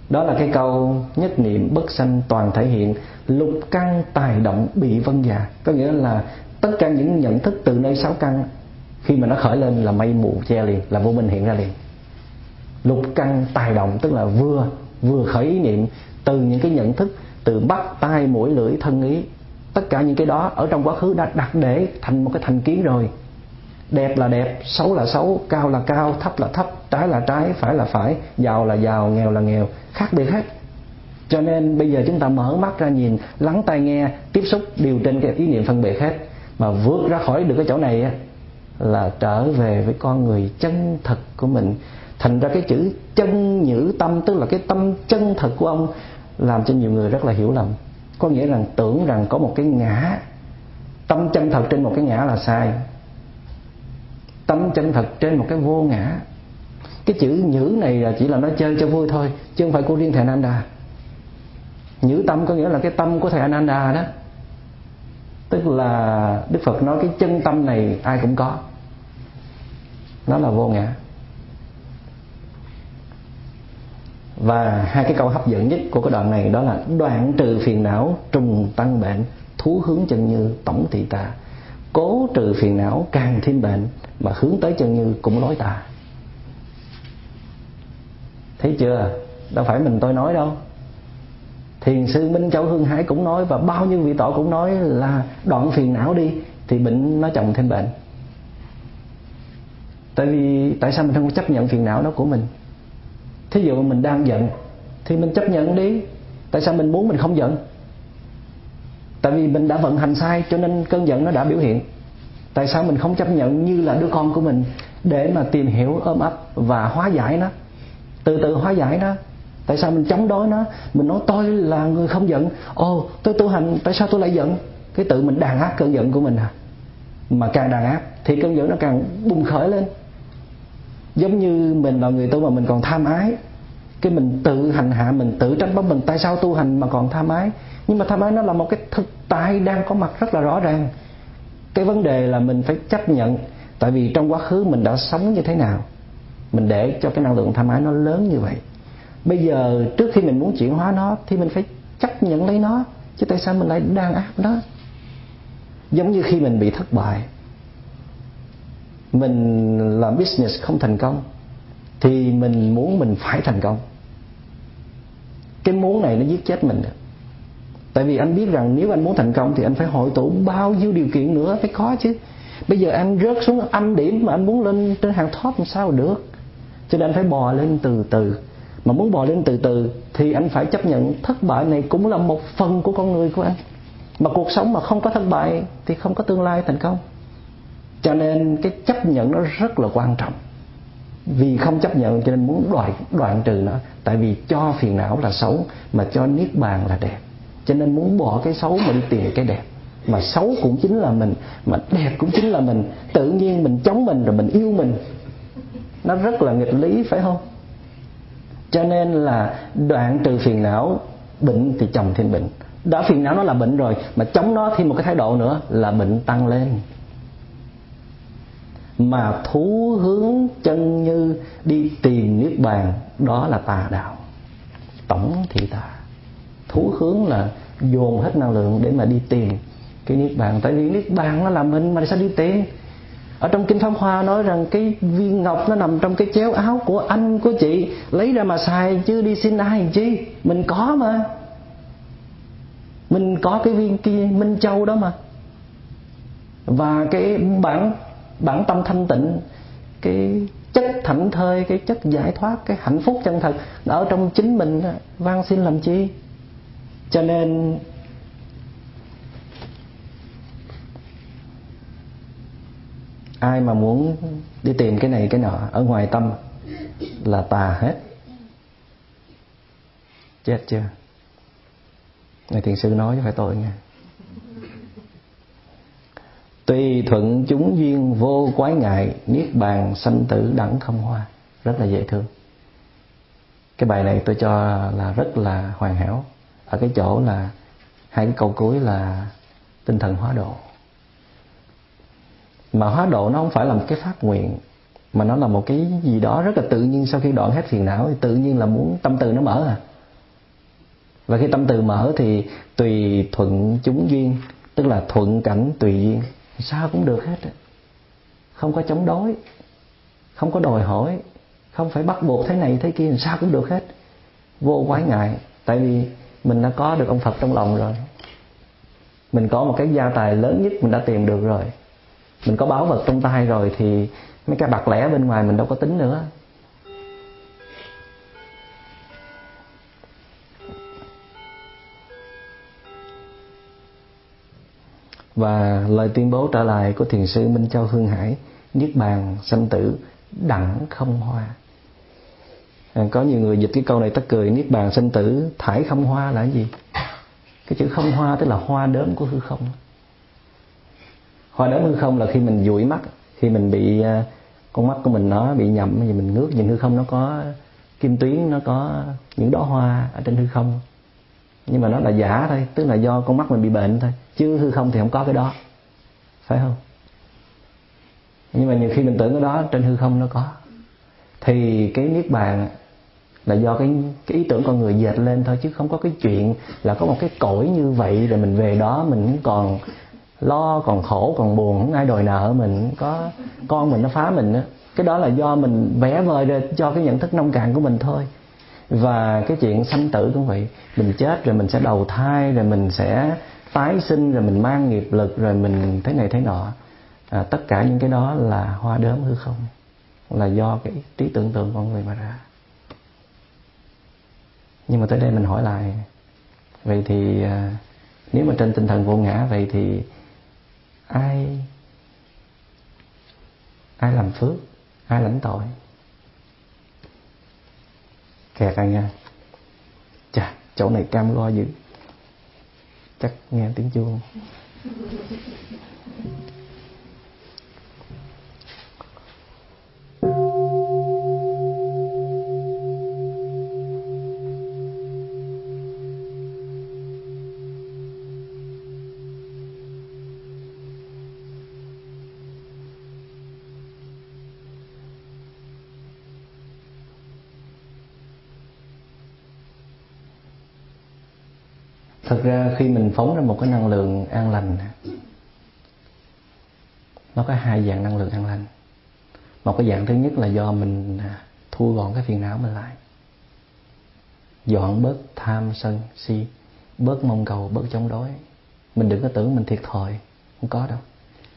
Đó là cái câu nhất niệm bất sanh toàn thể hiện. Lục căn tài động bị vân già có nghĩa là tất cả những nhận thức từ nơi sáu căn, khi mà nó khởi lên là mây mù che liền, là vô minh hiện ra liền. Lục căn tài động, tức là vừa vừa khởi ý niệm từ những cái nhận thức, từ bắt tai mũi lưỡi thân ý. Tất cả những cái đó ở trong quá khứ đã đặt để thành một cái thành kiến rồi. Đẹp là đẹp, xấu là xấu, cao là cao, thấp là thấp, trái là trái, phải là phải, giàu là giàu, nghèo là nghèo, khác biệt hết. Cho nên bây giờ chúng ta mở mắt ra nhìn, lắng tai nghe, tiếp xúc đều trên cái ý niệm phân biệt hết. Mà vượt ra khỏi được cái chỗ này là trở về với con người chân thật của mình thành ra cái chữ chân nhữ tâm, tức là cái tâm chân thật của ông, làm cho nhiều người rất là hiểu lầm. Có nghĩa rằng tưởng rằng có một cái ngã, tâm chân thật trên một cái ngã là sai. Tâm chân thật trên một cái vô ngã. Cái chữ nhữ này là chỉ là nó chơi cho vui thôi, chứ không phải của riêng thầy Ananda. Nhữ tâm có nghĩa là cái tâm của thầy Ananda đó. Tức là Đức Phật nói cái chân tâm này ai cũng có. Nó là vô ngã. Và hai cái câu hấp dẫn nhất của cái đoạn này đó là đoạn trừ phiền não trùng tăng bệnh, thú hướng chân như tổng thị tà. Cố trừ phiền não càng thêm bệnh mà hướng tới chân như cũng lối tà. Thấy chưa? Đâu phải mình tôi nói đâu. Thiền sư minh châu hương hải cũng nói và bao nhiêu vị tổ cũng nói là đoạn phiền não đi thì bệnh nó chồng thêm bệnh. Tại vì tại sao mình không chấp nhận phiền não đó của mình? Thí dụ mình đang giận, thì mình chấp nhận đi. Tại sao mình muốn mình không giận? Tại vì mình đã vận hành sai, cho nên cơn giận nó đã biểu hiện. Tại sao mình không chấp nhận như là đứa con của mình để mà tìm hiểu ôm ấp và hóa giải nó? Từ từ hóa giải nó. Tại sao mình chống đối nó? Mình nói tôi là người không giận. Ồ, tôi tu hành, tại sao tôi lại giận? Cái tự mình đàn áp cơn giận của mình à? Mà càng đàn áp, thì cơn giận nó càng bùng khởi lên giống như mình là người tu mà mình còn tham ái. Cái mình tự hành hạ mình, tự trách bóng mình. Tại sao tu hành mà còn tham ái? Nhưng mà tham ái nó là một cái thực tại đang có mặt rất là rõ ràng. Cái vấn đề là mình phải chấp nhận. Tại vì trong quá khứ mình đã sống như thế nào, mình để cho cái năng lượng tham ái nó lớn như vậy. Bây giờ trước khi mình muốn chuyển hóa nó thì mình phải chấp nhận lấy nó, chứ tại sao mình lại đang áp nó giống như khi mình bị thất bại mình làm business không thành công, thì mình muốn mình phải thành công. Cái muốn này nó giết chết mình. Tại vì anh biết rằng nếu anh muốn thành công thì anh phải hội tụ bao nhiêu điều kiện nữa, phải có chứ. Bây giờ anh rớt xuống âm điểm mà anh muốn lên trên hàng top làm sao được. Cho nên anh phải bò lên từ từ. Mà muốn bò lên từ từ thì anh phải chấp nhận thất bại này cũng là một phần của con người của anh. Mà cuộc sống mà không có thất bại thì không có tương lai thành công cho nên cái chấp nhận nó rất là quan trọng. Vì không chấp nhận cho nên muốn đoạn đoạn trừ nó. Tại vì cho phiền não là xấu, mà cho niết bàn là đẹp. Cho nên muốn bỏ cái xấu mà đi tìm cái đẹp. Mà xấu cũng chính là mình, mà đẹp cũng chính là mình. Tự nhiên mình chống mình rồi mình yêu mình. Nó rất là nghịch lý, phải không? Cho nên là đoạn trừ phiền não, bệnh thì chồng thêm bệnh. Đã phiền não nó là bệnh rồi, mà chống nó thêm một cái thái độ nữa là bệnh tăng lên mà thú hướng chân như đi tìm niết bàn, đó là tà đạo. Tổng thị tà. Thú hướng là dồn hết năng lượng để mà đi tìm cái niết bàn. Tại vì niết bàn nó là mình mà sao đi tìm? Ở trong kinh pháp hoa nói rằng cái viên ngọc nó nằm trong cái chéo áo của anh, của chị. Lấy ra mà xài, chứ đi xin ai chi? Mình có mà. Mình có cái viên kia, minh châu đó mà. Và cái bản bản tâm thanh tịnh, cái chất thảnh thơi, cái chất giải thoát, cái hạnh phúc chân thật ở trong chính mình, van xin làm chi. Cho nên ai mà muốn đi tìm cái này cái nọ, ở ngoài tâm là tà hết. Chết chưa? Này, thiền sư nói chứ phải tội nha tùy thuận chúng duyên vô quái ngại, niết bàn sanh tử đẳng không hoa. Rất là dễ thương. Cái bài này tôi cho là rất là hoàn hảo. Ở cái chỗ là hai cái câu cuối là tinh thần hóa độ. Mà hóa độ nó không phải là một cái phát nguyện, mà nó là một cái gì đó rất là tự nhiên sau khi đoạn hết phiền não thì tự nhiên là muốn tâm từ nó mở à. Và khi tâm từ mở thì tùy thuận chúng duyên, tức là thuận cảnh tùy duyên sao cũng được hết không có chống đối, không có đòi hỏi, không phải bắt buộc thế này thế kia sao cũng được hết. Vô quái ngại, tại vì mình đã có được ông Phật trong lòng rồi. Mình có một cái gia tài lớn nhất mình đã tìm được rồi. Mình có báo vật trong tay rồi thì mấy cái bạc lẻ bên ngoài mình đâu có tính nữa. Và lời tuyên bố trở lại của thiền sư Minh Châu Hương Hải niết bàn sanh tử đẳng không hoa. À, có nhiều người dịch cái câu này tất cười niết bàn sanh tử thải không hoa là cái gì? Cái chữ không hoa tức là hoa đớm của hư không. Hoa đớm hư không là khi mình dụi mắt khi mình bị à, con mắt của mình nó bị nhầm thì mình ngước nhìn hư không nó có kim tuyến nó có những đóa hoa ở trên hư không nhưng mà nó là giả thôi, tức là do con mắt mình bị bệnh thôi. Chứ hư không thì không có cái đó. Phải không? Nhưng mà nhiều khi mình tưởng cái đó trên hư không nó có. Thì cái niết bàn là do cái cái ý tưởng con người dệt lên thôi, chứ không có cái chuyện là có một cái cõi như vậy rồi mình về đó mình còn lo, còn khổ, còn buồn, không ai đòi nợ mình có con mình nó phá mình á. Cái đó là do mình vẽ vời ra cho cái nhận thức nông cạn của mình thôi và cái chuyện sanh tử cũng vậy. Mình chết rồi mình sẽ đầu thai rồi mình sẽ tái sinh rồi mình mang nghiệp lực rồi mình thế này thế nọ. À, tất cả những cái đó là hoa đốm hư không là do cái trí tưởng tượng con người mà ra. Nhưng mà tới đây mình hỏi lại. Vậy thì à, nếu mà trên tinh thần vô ngã vậy thì ai ai làm phước ai lãnh tội? Kẹt anh nha. Chà chỗ này cam go dữ. Chắc nghe tiếng chuông. Thực ra khi mình phóng ra một cái năng lượng an lành, nó có hai dạng năng lượng an lành. Một cái dạng thứ nhất là do mình à, thu gọn cái phiền não mình lại. Dọn bớt tham sân si, bớt mong cầu, bớt chống đối. Mình đừng có tưởng mình thiệt thòi, không có đâu.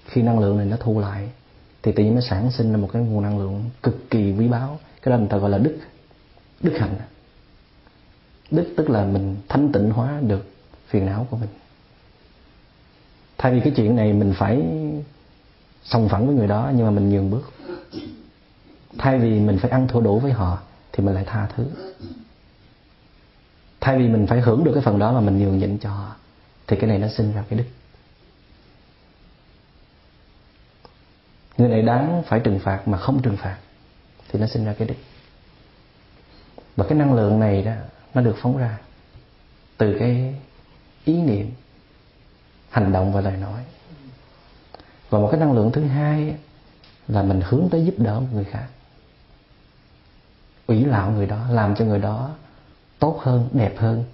Khi năng lượng này nó thu lại, thì tự nhiên nó sản sinh ra một cái nguồn năng lượng cực kỳ quý báu. Cái đó người ta gọi là đức đức hạnh. Đức tức là mình thanh tịnh hóa được phiền não của mình. Thay vì cái chuyện này mình phải sòng phẳng với người đó, nhưng mà mình nhường bước. Thay vì mình phải ăn thua đủ với họ, thì mình lại tha thứ. Thay vì mình phải hưởng được cái phần đó mà mình nhường nhịn cho họ, thì cái này nó sinh ra cái đức người này đáng phải trừng phạt mà không trừng phạt, thì nó sinh ra cái đức và cái năng lượng này đó, nó được phóng ra từ cái ý niệm hành động và lời nói. Và một cái năng lượng thứ hai là mình hướng tới giúp đỡ một người khác. Ủy lạo người đó làm cho người đó tốt hơn đẹp hơn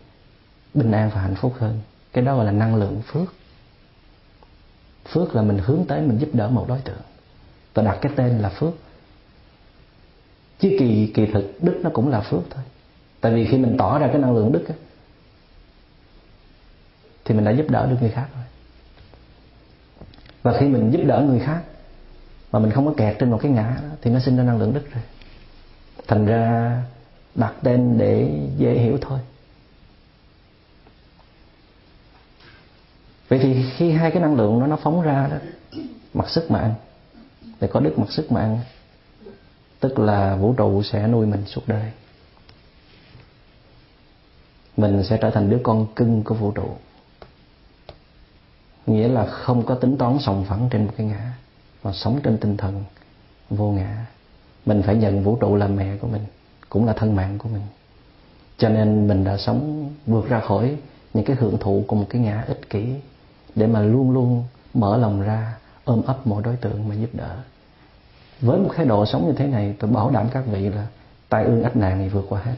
bình an và hạnh phúc hơn. Cái đó gọi là năng lượng phước. Phước là mình hướng tới mình giúp đỡ một đối tượng. Và đặt cái tên là phước. Chứ kỳ kỳ thực đức nó cũng là phước thôi. Tại vì khi mình tỏ ra cái năng lượng đức ấy, thì mình đã giúp đỡ được người khác rồi. Và khi mình giúp đỡ người khác mà mình không có kẹt trên một cái ngã đó, thì nó sinh ra năng lượng đức rồi thành ra đặt tên để dễ hiểu thôi. Vậy thì khi hai cái năng lượng đó nó phóng ra đó mặt sức mạng để có đức mặt sức mạng tức là vũ trụ sẽ nuôi mình suốt đời. Mình sẽ trở thành đứa con cưng của vũ trụ nghĩa là không có tính toán sòng phẳng trên một cái ngã, mà sống trên tinh thần vô ngã. Mình phải nhận vũ trụ là mẹ của mình, cũng là thân mạng của mình. Cho nên mình đã sống vượt ra khỏi những cái hưởng thụ của một cái ngã ích kỷ, để mà luôn luôn mở lòng ra, ôm ấp mọi đối tượng mà giúp đỡ. Với một thái độ sống như thế này, tôi bảo đảm các vị là tai ương ách nạn này vượt qua hết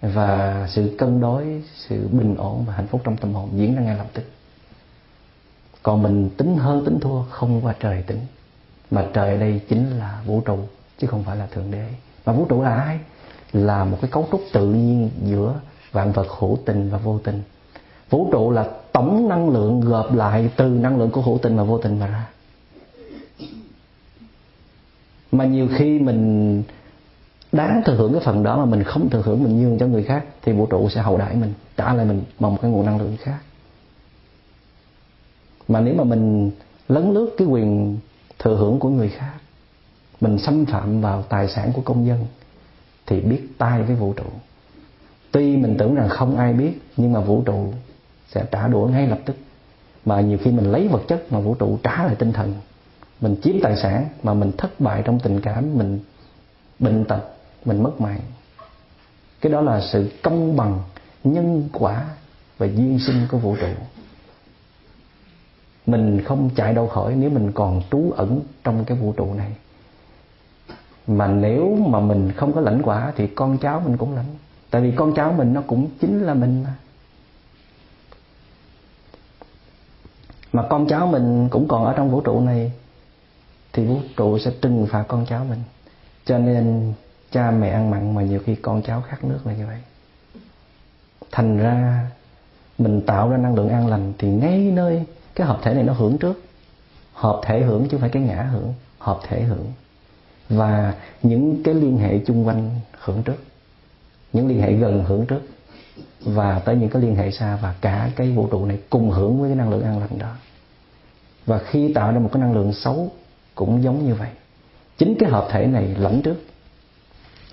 và sự cân đối, sự bình ổn và hạnh phúc trong tâm hồn diễn ra ngay lập tức. Còn mình tính hơn tính thua, không qua trời tính. Mà trời ở đây chính là vũ trụ, chứ không phải là thượng đế. Mà vũ trụ là ai? Là một cái cấu trúc tự nhiên giữa vạn vật hữu tình và vô tình. Vũ trụ là tổng năng lượng gộp lại từ năng lượng của hữu tình và vô tình mà ra. Mà nhiều khi mình đáng thừa hưởng cái phần đó mà mình không thừa hưởng, mình nhường cho người khác, thì vũ trụ sẽ hậu đãi mình, trả lại mình bằng một cái nguồn năng lượng khác. Mà nếu mà mình lấn lướt cái quyền thừa hưởng của người khác, mình xâm phạm vào tài sản của công dân, thì biết tay với vũ trụ. Tuy mình tưởng rằng không ai biết, nhưng mà vũ trụ sẽ trả đũa ngay lập tức. Mà nhiều khi mình lấy vật chất mà vũ trụ trả lại tinh thần, mình chiếm tài sản mà mình thất bại trong tình cảm, mình bệnh tật mình mất mạng. Cái đó là sự công bằng, nhân quả và duyên sinh của vũ trụ. Mình không chạy đâu khỏi nếu mình còn trú ẩn trong cái vũ trụ này. Mà nếu mà mình không có lãnh quả thì con cháu mình cũng lãnh. Tại vì con cháu mình nó cũng chính là mình mà. Mà con cháu mình cũng còn ở trong vũ trụ này thì vũ trụ sẽ trừng phạt con cháu mình. Cho nên cha mẹ ăn mặn mà nhiều khi con cháu khát nước là như vậy. Thành ra mình tạo ra năng lượng an lành thì ngay nơi cái hợp thể này nó hưởng trước. Hợp thể hưởng chứ không phải cái ngã hưởng, hợp thể hưởng. Và những cái liên hệ chung quanh hưởng trước. Những liên hệ gần hưởng trước. Và tới những cái liên hệ xa và cả cái vũ trụ này cùng hưởng với cái năng lượng an lành đó. Và khi tạo ra một cái năng lượng xấu cũng giống như vậy. Chính cái hợp thể này lãnh trước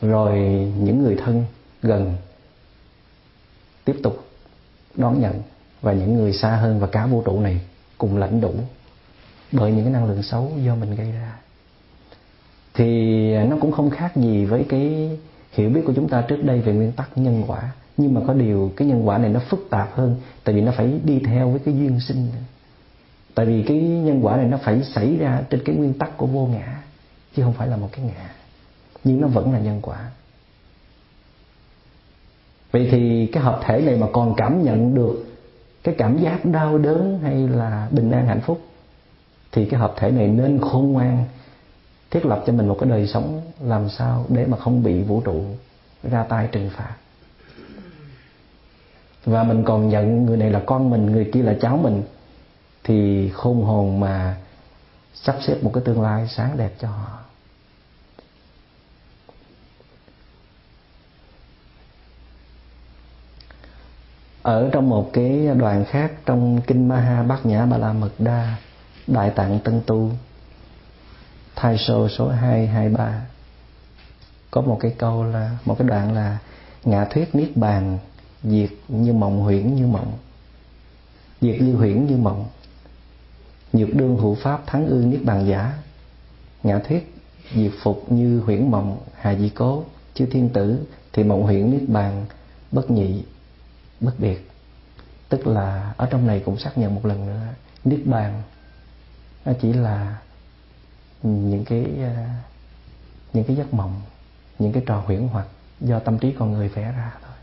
rồi những người thân gần tiếp tục đón nhận và những người xa hơn và cả vũ trụ này cùng lãnh đủ bởi những cái năng lượng xấu do mình gây ra. Thì nó cũng không khác gì với cái hiểu biết của chúng ta trước đây về nguyên tắc nhân quả. Nhưng mà có điều cái nhân quả này nó phức tạp hơn tại vì nó phải đi theo với cái duyên sinh. Tại vì cái nhân quả này nó phải xảy ra trên cái nguyên tắc của vô ngã, chứ không phải là một cái ngã nhưng nó vẫn là nhân quả. Vậy thì cái hợp thể này mà còn cảm nhận được cái cảm giác đau đớn hay là bình an, hạnh phúc, thì cái hợp thể này nên khôn ngoan, thiết lập cho mình một cái đời sống làm sao để mà không bị vũ trụ ra tay trừng phạt. Và mình còn nhận người này là con mình, người kia là cháu mình, thì khôn hồn mà sắp xếp một cái tương lai sáng đẹp cho họ. Ở trong một cái đoàn khác trong kinh Maha Bát Nhã Ba La Mật Đa, Đại Tạng Tân Tu, Thai sô số 223 có một cái câu là, một cái đoạn là, ngã thuyết niết bàn, diệt như mộng huyễn như mộng, diệt như huyễn như mộng, nhược đương hữu pháp thắng ư niết bàn giả. Ngã thuyết, diệt phục như huyễn mộng, hà di cố, chư thiên tử thì mộng huyễn niết bàn bất nhị bất biệt. Tức là ở trong này cũng xác nhận một lần nữa, niết bàn, nó chỉ là những cái ờ, những cái giấc mộng, những cái trò huyễn hoặc do tâm trí con người vẽ ra thôi.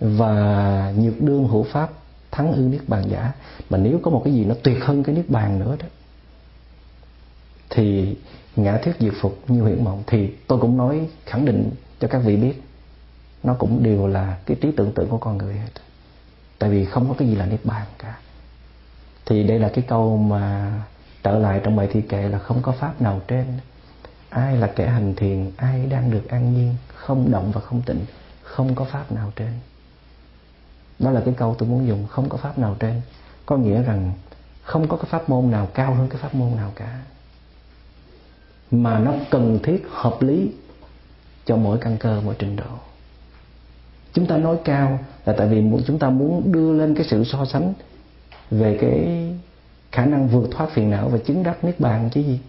Và nhược đương hữu pháp thắng ư niết bàn giả. Mà nếu có một cái gì nó tuyệt hơn cái niết bàn nữa đó, thì ngã thuyết diệt phục như huyễn mộng, thì tôi cũng nói khẳng định cho các vị biết nó cũng đều là cái trí tưởng tượng của con người hết. Tại vì không có cái gì là niết bàn cả. Thì đây là cái câu mà trở lại trong bài thi kệ là không có pháp nào trên. Ai là kẻ hành thiền, ai đang được an nhiên, không động và không tịnh, không có pháp nào trên. Đó là cái câu tôi muốn dùng, không có pháp nào trên. Có nghĩa rằng không có cái pháp môn nào cao hơn cái pháp môn nào cả. Mà nó cần thiết, hợp lý cho mỗi căn cơ, mỗi trình độ chúng ta nói cao là tại vì chúng ta muốn đưa lên cái sự so sánh về cái khả năng vượt thoát phiền não và chứng đắc niết bàn chứ gì.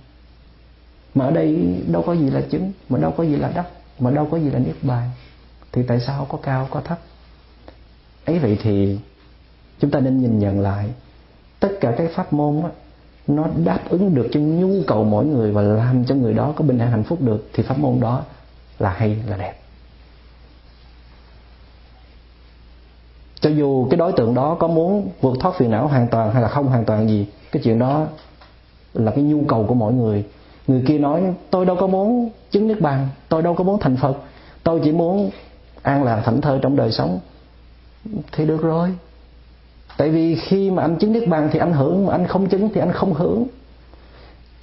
Mà ở đây đâu có gì là chứng mà đâu có gì là đắc mà đâu có gì là niết bàn. Thì tại sao có cao có thấp? Ấy vậy thì chúng ta nên nhìn nhận lại tất cả các pháp môn đó, nó đáp ứng được cho nhu cầu mỗi người và làm cho người đó có bình an hạnh phúc được thì pháp môn đó là hay là đẹp. Cho dù cái đối tượng đó có muốn vượt thoát phiền não hoàn toàn hay là không hoàn toàn gì, cái chuyện đó là cái nhu cầu của mỗi người. Người kia nói, tôi đâu có muốn chứng niết bàn, tôi đâu có muốn thành phật, tôi chỉ muốn an lạc thảnh thơi trong đời sống. Thì được rồi. Tại vì khi mà anh chứng niết bàn thì anh hưởng, mà anh không chứng thì anh không hưởng.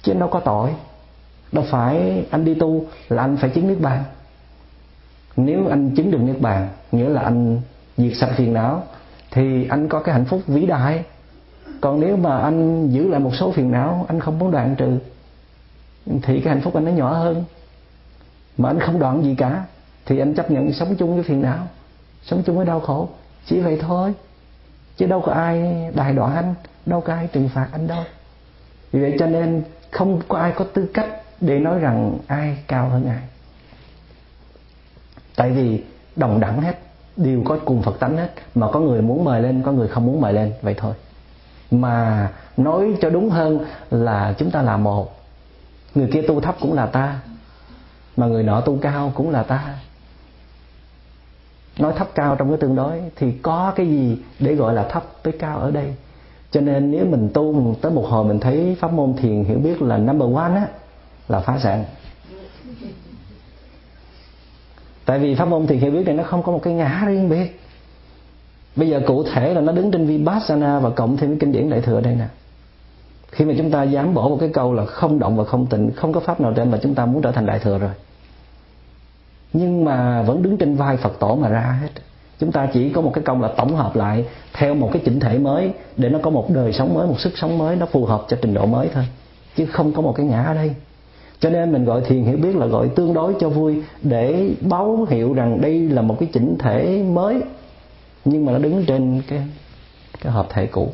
Chứ đâu có tội. Đâu phải anh đi tu là anh phải chứng niết bàn. Nếu anh chứng được niết bàn, nghĩa là anh diệt sạch phiền não, thì anh có cái hạnh phúc vĩ đại. Còn nếu mà anh giữ lại một số phiền não, anh không muốn đoạn trừ, thì cái hạnh phúc anh nó nhỏ hơn. Mà anh không đoạn gì cả, thì anh chấp nhận sống chung với phiền não, sống chung với đau khổ. Chỉ vậy thôi, chứ đâu có ai đài đoạn anh, đâu có ai trừng phạt anh đâu. Vì vậy cho nên không có ai có tư cách để nói rằng ai cao hơn ai. Tại vì đồng đẳng hết đều có cùng Phật tánh hết mà có người muốn mời lên, có người không muốn mời lên, vậy thôi. Mà nói cho đúng hơn là chúng ta là một. Người kia tu thấp cũng là ta, mà người nọ tu cao cũng là ta. Nói thấp cao trong cái tương đối thì có cái gì để gọi là thấp tới cao ở đây? Cho nên nếu mình tu tới một hồi mình thấy pháp môn thiền hiểu biết là number one á, là phá sản tại vì pháp môn thiền hiểu biết này nó không có một cái ngã riêng biệt. Bây giờ cụ thể là nó đứng trên vipassana và cộng thêm cái kinh điển đại thừa đây nè. Khi mà chúng ta dám bỏ một cái câu là không động và không tịnh, không có pháp nào trên mà chúng ta muốn trở thành đại thừa rồi. Nhưng mà vẫn đứng trên vai phật tổ mà ra hết. Chúng ta chỉ có một cái công là tổng hợp lại theo một cái chỉnh thể mới để nó có một đời sống mới, một sức sống mới, nó phù hợp cho trình độ mới thôi. Chứ không có một cái ngã ở đây cho nên mình gọi thiền hiểu biết là gọi tương đối cho vui, để báo hiệu rằng đây là một cái chỉnh thể mới, nhưng mà nó đứng trên cái cái hợp thể cũ.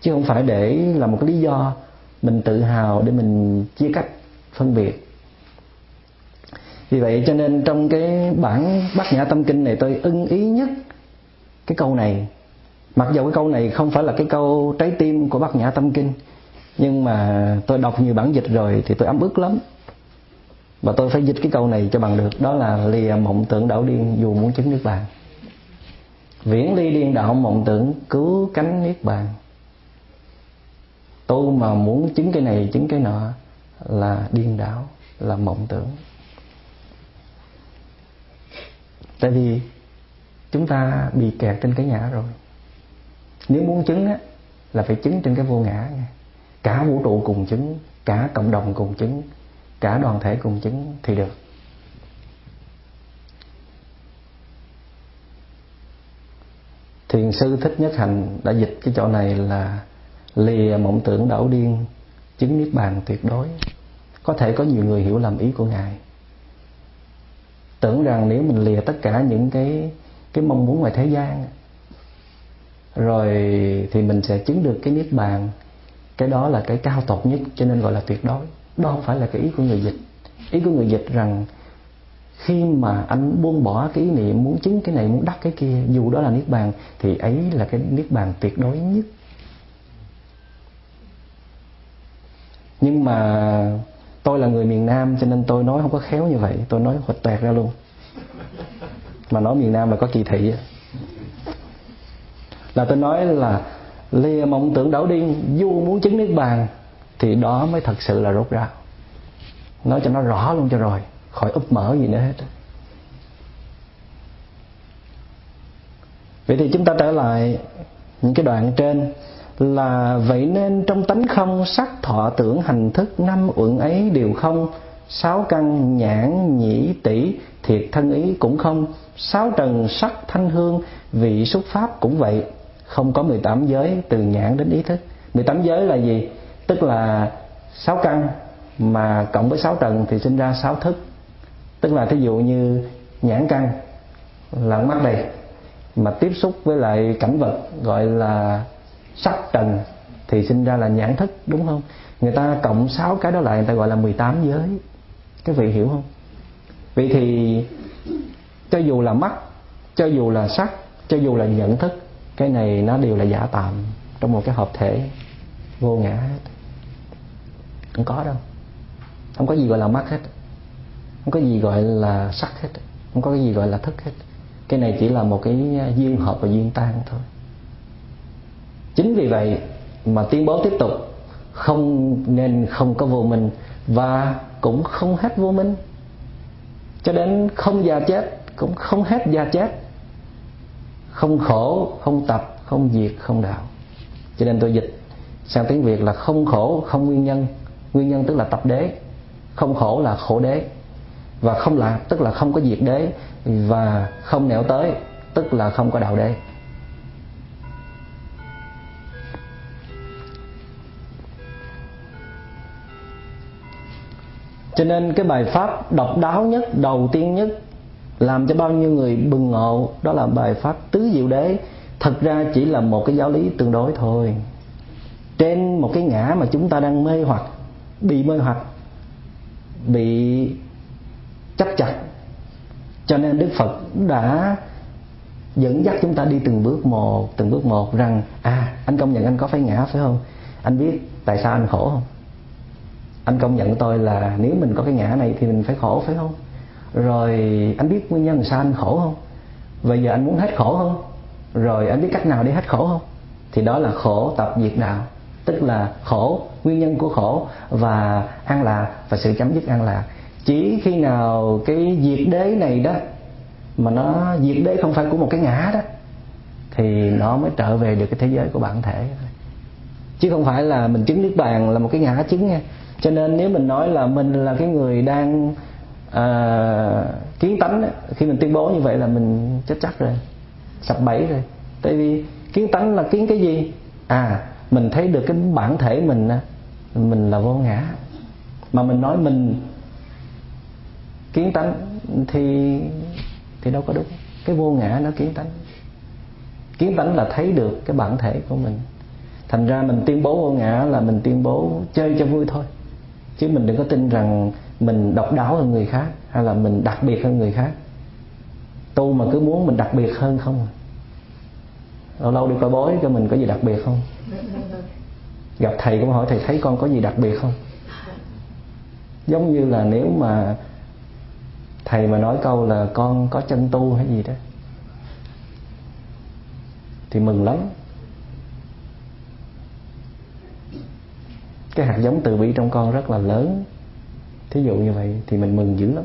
Chứ không phải để là một cái lý do mình tự hào để mình chia cách, phân biệt. Vì vậy cho nên trong cái bản bát nhã tâm kinh này tôi ưng ý nhất cái câu này. Mặc dù cái câu này không phải là cái câu trái tim của bát nhã tâm kinh nhưng mà tôi đọc nhiều bản dịch rồi thì tôi ấm ức lắm. Và tôi phải dịch cái câu này cho bằng được. Đó là lìa mộng tưởng đảo điên, dù muốn chứng nước bàn viễn ly điên đạo mộng tưởng, cứu cánh niết bàn. Tôi mà muốn chứng cái này, chứng cái nọ là điên đảo, là mộng tưởng. Tại vì chúng ta bị kẹt trên cái ngã rồi. Nếu muốn chứng á, là phải chứng trên cái vô ngã nha cả vũ trụ cùng chứng, cả cộng đồng cùng chứng, cả đoàn thể cùng chứng thì được. Thiền sư thích nhất hành đã dịch cái chỗ này là lìa mộng tưởng đảo điên, chứng niết bàn tuyệt đối. Có thể có nhiều người hiểu lầm ý của ngài. Tưởng rằng nếu mình lìa tất cả những cái cái mong muốn ngoài thế gian, rồi thì mình sẽ chứng được cái niết bàn cái đó là cái cao tột nhất, cho nên gọi là tuyệt đối. Đó không phải là cái ý của người dịch. Ý của người dịch rằng khi mà anh buông bỏ cái ý niệm muốn chứng cái này, muốn đắc cái kia, dù đó là niết bàn, thì ấy là cái niết bàn tuyệt đối nhất. Nhưng mà tôi là người miền Nam, cho nên tôi nói không có khéo như vậy. Tôi nói hoạch toẹt ra luôn. Mà nói miền Nam là có kỳ thị là tôi nói là lìa mộng tưởng đảo điên, dù muốn chứng niết bàn, thì đó mới thật sự là rốt ráo. Nói cho nó rõ luôn cho rồi, khỏi úp mở gì nữa hết. Vậy thì chúng ta trở lại những cái đoạn trên là vậy nên trong tánh không sắc thọ tưởng hành thức năm uẩn ấy đều không, sáu căn nhãn nhĩ tỷ thiệt thân ý cũng không, sáu trần sắc thanh hương vị xuất pháp cũng vậy không có 18 giới từ nhãn đến ý thức. 18 giới là gì? Tức là sáu căn mà cộng với sáu trần thì sinh ra sáu thức. Tức là thí dụ như nhãn căn là mắt đây mà tiếp xúc với lại cảnh vật gọi là sắc trần thì sinh ra là nhãn thức, đúng không? Người ta cộng sáu cái đó lại, người ta gọi là 18 giới. Các vị hiểu không? Vậy thì cho dù là mắt, cho dù là sắc, cho dù là nhận thức cái này nó đều là giả tạm trong một cái hợp thể vô ngã. Hết không có đâu. Không có gì gọi là mắt hết. Không có gì gọi là sắc hết. Không có cái gì gọi là thức hết. Cái này chỉ là một cái duyên hợp và duyên tan thôi. Chính vì vậy mà tuyên bố tiếp tục không nên không có vô minh và cũng không hết vô minh. Cho đến không già chết, cũng không hết già chết không khổ, không tập, không diệt, không đạo. Cho nên tôi dịch sang tiếng việt là không khổ, không nguyên nhân. Nguyên nhân tức là tập đế. Không khổ là khổ đế. Và không lạc tức là không có diệt đế. Và không nẻo tới, tức là không có đạo đế. Cho nên cái bài pháp độc đáo nhất, đầu tiên nhất làm cho bao nhiêu người bừng ngộ, đó là bài pháp tứ diệu đế. Thật ra chỉ là một cái giáo lý tương đối thôi. Trên một cái ngã mà chúng ta đang mê hoặc, bị mê hoặc, bị chấp chặt, cho nên đức phật đã dẫn dắt chúng ta đi từng bước một, từng bước một rằng à anh công nhận anh có phải ngã, phải không? Anh biết tại sao anh khổ không? Anh công nhận tôi là nếu mình có cái ngã này thì mình phải khổ, phải không? Rồi anh biết nguyên nhân sao anh khổ không? Bây giờ anh muốn hết khổ không? Rồi anh biết cách nào để hết khổ không? Thì đó là khổ tập diệt đạo. Tức là khổ, nguyên nhân của khổ và an lạc và sự chấm dứt an lạc. Chỉ khi nào cái diệt đế này đó mà nó diệt đế không phải của một cái ngã đó, thì nó mới trở về được cái thế giới của bản thể. Chứ không phải là mình chứng niết bàn là một cái ngã chứng nha. Cho nên nếu mình nói là mình là cái người đang à, kiến tánh ấy, khi mình tuyên bố như vậy là mình chết chắc rồi sập bẫy rồi. Tại vì kiến tánh là kiến cái gì? À mình thấy được cái bản thể mình mình là vô ngã. Mà mình nói mình kiến tánh thì thì đâu có đúng. Cái vô ngã nó kiến tánh. Kiến tánh là thấy được cái bản thể của mình. Thành ra mình tuyên bố vô ngã là mình tuyên bố chơi cho vui thôi. Chứ mình đừng có tin rằng mình độc đáo hơn người khác hay là mình đặc biệt hơn người khác. Tu mà cứ muốn mình đặc biệt hơn không à? lâu lâu đi coi bói cho mình có gì đặc biệt không? Gặp thầy cũng hỏi, thầy thấy con có gì đặc biệt không? Giống như là nếu mà thầy mà nói câu là con có chân tu hay gì đó, thì mừng lắm. Cái hạt giống từ bi trong con rất là lớn thí dụ như vậy thì mình mừng dữ lắm.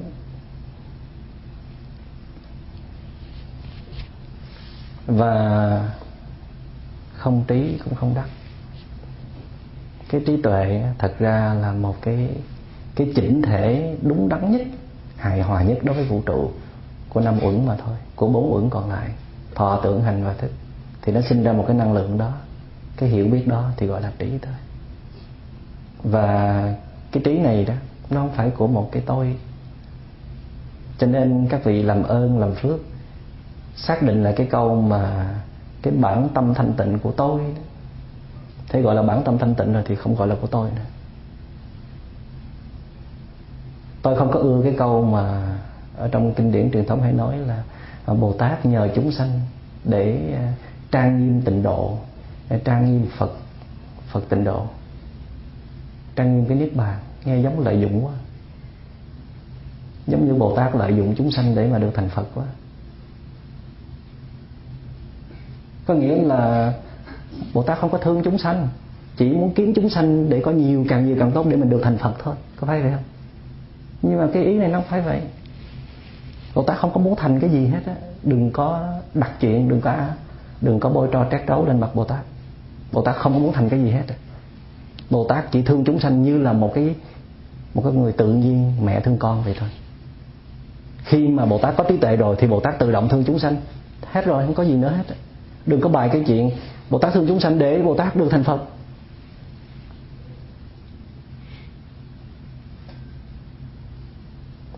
Và không trí cũng không đắc. Cái trí tuệ thật ra là một cái cái chỉnh thể đúng đắn nhất, hài hòa nhất đối với vũ trụ của năm uẩn mà thôi, của bốn uẩn còn lại. Thọ tưởng hành và thức. Thì nó sinh ra một cái năng lượng đó, cái hiểu biết đó thì gọi là trí thôi và cái trí này đó nó không phải của một cái tôi. Cho nên các vị làm ơn, làm phước, xác định là cái câu mà cái bản tâm thanh tịnh của tôi thế gọi là bản tâm thanh tịnh rồi thì không gọi là của tôi nữa. Tôi không có ưa cái câu mà ở trong kinh điển truyền thống hay nói là à, bồ tát nhờ chúng sanh để à, trang nghiêm tịnh độ, để trang nghiêm phật phật tịnh độ, trang nghiêm cái niết bàn nghe giống lợi dụng quá. Giống như bồ tát lợi dụng chúng sanh để mà được thành phật quá. Có nghĩa là bồ tát không có thương chúng sanh, chỉ muốn kiếm chúng sanh để có nhiều, càng nhiều càng tốt để mình được thành phật thôi. Có phải vậy không? Nhưng mà cái ý này nó không phải vậy. Bồ tát không có muốn thành cái gì hết á. Đừng có đặt chuyện, đừng có đừng có bôi trò trét trấu lên mặt bồ tát. Bồ tát không có muốn thành cái gì hết bồ tát chỉ thương chúng sanh như là một cái một cái người tự nhiên, mẹ thương con vậy thôi. Khi mà bồ tát có trí tuệ rồi thì bồ tát tự động thương chúng sanh. Hết rồi, không có gì nữa hết. Đừng có bài cái chuyện, bồ tát thương chúng sanh để bồ tát được thành phật.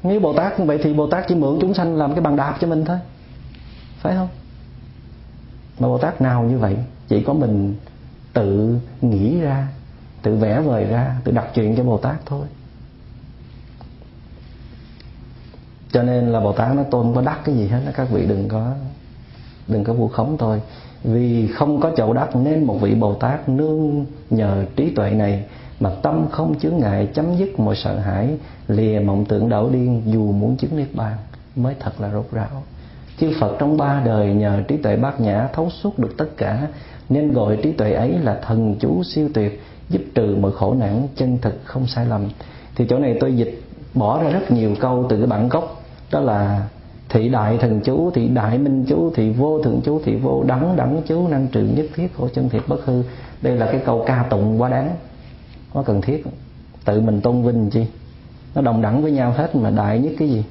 Nếu bồ tát như vậy thì bồ tát chỉ mượn chúng sanh làm cái bằng đạp cho mình thôi. Phải không? Mà bồ tát nào như vậy, chỉ có mình tự nghĩ ra, tự vẽ vời ra, tự đặt chuyện cho bồ tát thôi. Cho nên là bồ tát nó tôn có đắc cái gì hết các vị đừng có đừng có vu khống tôi. Vì không có chậu đắc nên một vị bồ tát nương nhờ trí tuệ này mà tâm không chướng ngại, chấm dứt mọi sợ hãi, lìa mộng tưởng đảo điên dù muốn chứng niết bàn mới thật là rốt ráo. Chư Phật trong ba đời nhờ trí tuệ bát nhã thấu suốt được tất cả, nên gọi trí tuệ ấy là thần chú siêu tuyệt, giúp trừ mọi khổ nạn chân thực không sai lầm. Thì chỗ này tôi dịch bỏ ra rất nhiều câu từ cái bản gốc đó là thị đại thần chú, thị đại minh chú, thị vô thượng chú, thị vô đắng đẳng chú, năng trừ nhất thiết, khổ chân thiệt bất hư. Đây là cái câu ca tụng quá đáng, quá cần thiết. Tự mình tôn vinh chi? Nó đồng đẳng với nhau hết mà đại nhất cái gì?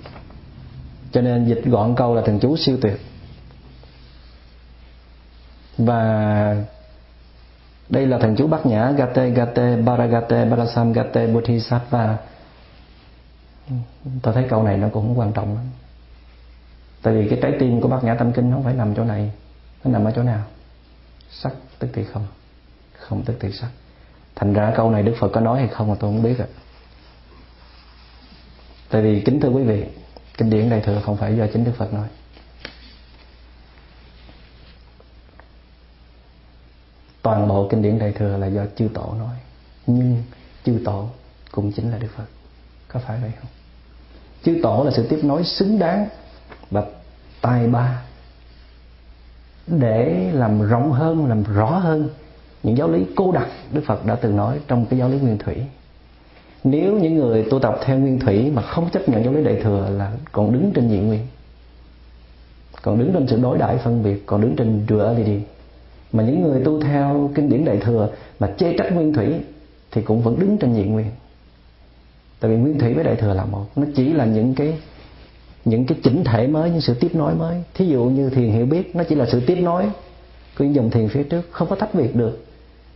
Cho nên dịch gọn câu là thần chú siêu tuyệt. Và đây là thần chú bát nhã, gate gate paragate parasam gate bodhisattva tôi thấy câu này nó cũng quan trọng lắm. Tại vì cái trái tim của bát nhã tâm kinh không phải nằm chỗ này, nó nằm ở chỗ nào? Sắc tức thì không không tức thì sắc. Thành ra câu này đức phật có nói hay không mà tôi không biết ạ. Tại vì kính thưa quý vị, kinh điển đại thừa không phải do chính đức phật nói. Toàn bộ kinh điển đại thừa là do chư tổ nói, nhưng chư tổ cũng chính là đức phật có phải vậy không? Chư tổ là sự tiếp nối xứng đáng và tài ba để làm rộng hơn, làm rõ hơn những giáo lý cô đặc đức phật đã từng nói trong cái giáo lý nguyên thủy. Nếu những người tu tập theo nguyên thủy mà không chấp nhận giáo lý đại thừa là còn đứng trên nhị nguyên, còn đứng trên sự đối đãi phân biệt, còn đứng trên duality mà những người tu theo kinh điển đại thừa mà chê trách nguyên thủy thì cũng vẫn đứng trên nhị nguyên tại vì nguyên thủy với đại thừa là một. Nó chỉ là những cái những cái chỉnh thể mới, những sự tiếp nối mới. Thí dụ như thiền hiểu biết, nó chỉ là sự tiếp nối của những dòng thiền phía trước, không có tách biệt được.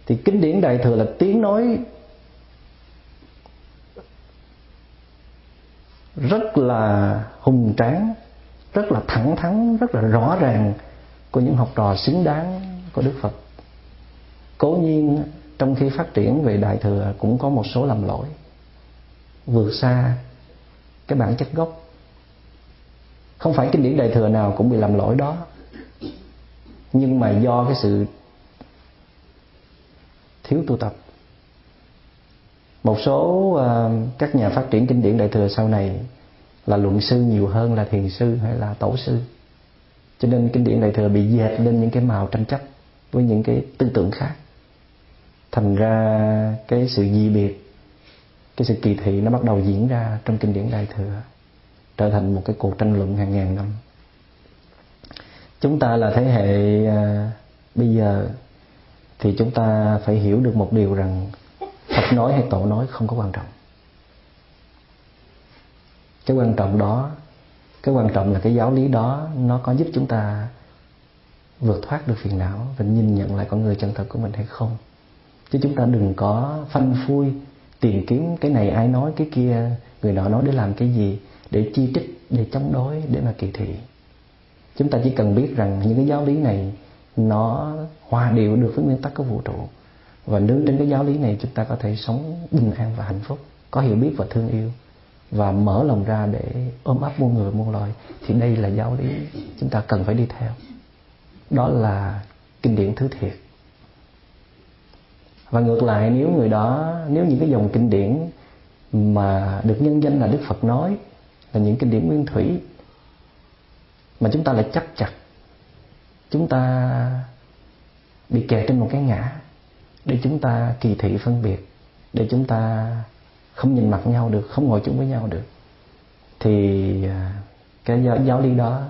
Thì kinh điển đại thừa là tiếng nói rất là hùng tráng, rất là thẳng thắn, rất là rõ ràng của những học trò xứng đáng của đức phật. Cố nhiên, trong khi phát triển về đại thừa cũng có một số lầm lỗi vượt xa cái bản chất gốc. Không phải kinh điển đại thừa nào cũng bị làm lỗi đó. Nhưng mà do cái sự thiếu tu tập. Một số uh, các nhà phát triển kinh điển đại thừa sau này là luận sư nhiều hơn là thiền sư hay là tổ sư. Cho nên kinh điển đại thừa bị dệt lên những cái màu tranh chấp với những cái tư tưởng khác. Thành ra cái sự di biệt cái sự kỳ thị nó bắt đầu diễn ra trong kinh điển đại thừa trở thành một cái cuộc tranh luận hàng ngàn năm. Chúng ta là thế hệ à, bây giờ thì chúng ta phải hiểu được một điều rằng Phật nói hay Tổ nói không có quan trọng. Cái quan trọng đó cái quan trọng là cái giáo lý đó nó có giúp chúng ta vượt thoát được phiền não và nhìn nhận lại con người chân thật của mình hay không. Chứ chúng ta đừng có phanh phui tìm kiếm cái này, ai nói cái kia, người nọ nói để làm cái gì, để chi trích, để chống đối, để mà kỳ thị. Chúng ta chỉ cần biết rằng những cái giáo lý này, nó hòa điệu được với nguyên tắc của vũ trụ. Và nương trên cái giáo lý này, chúng ta có thể sống bình an và hạnh phúc, có hiểu biết và thương yêu, và mở lòng ra để ôm ấp muôn người muôn loài. Thì đây là giáo lý chúng ta cần phải đi theo. Đó là kinh điển thứ thiệt và ngược lại nếu người đó nếu những cái dòng kinh điển mà được nhân danh là đức phật nói là những kinh điển nguyên thủy mà chúng ta lại chấp chặt chúng ta bị kẹt trên một cái ngã để chúng ta kỳ thị phân biệt để chúng ta không nhìn mặt nhau được không ngồi chung với nhau được thì à, cái giáo, giáo lý đó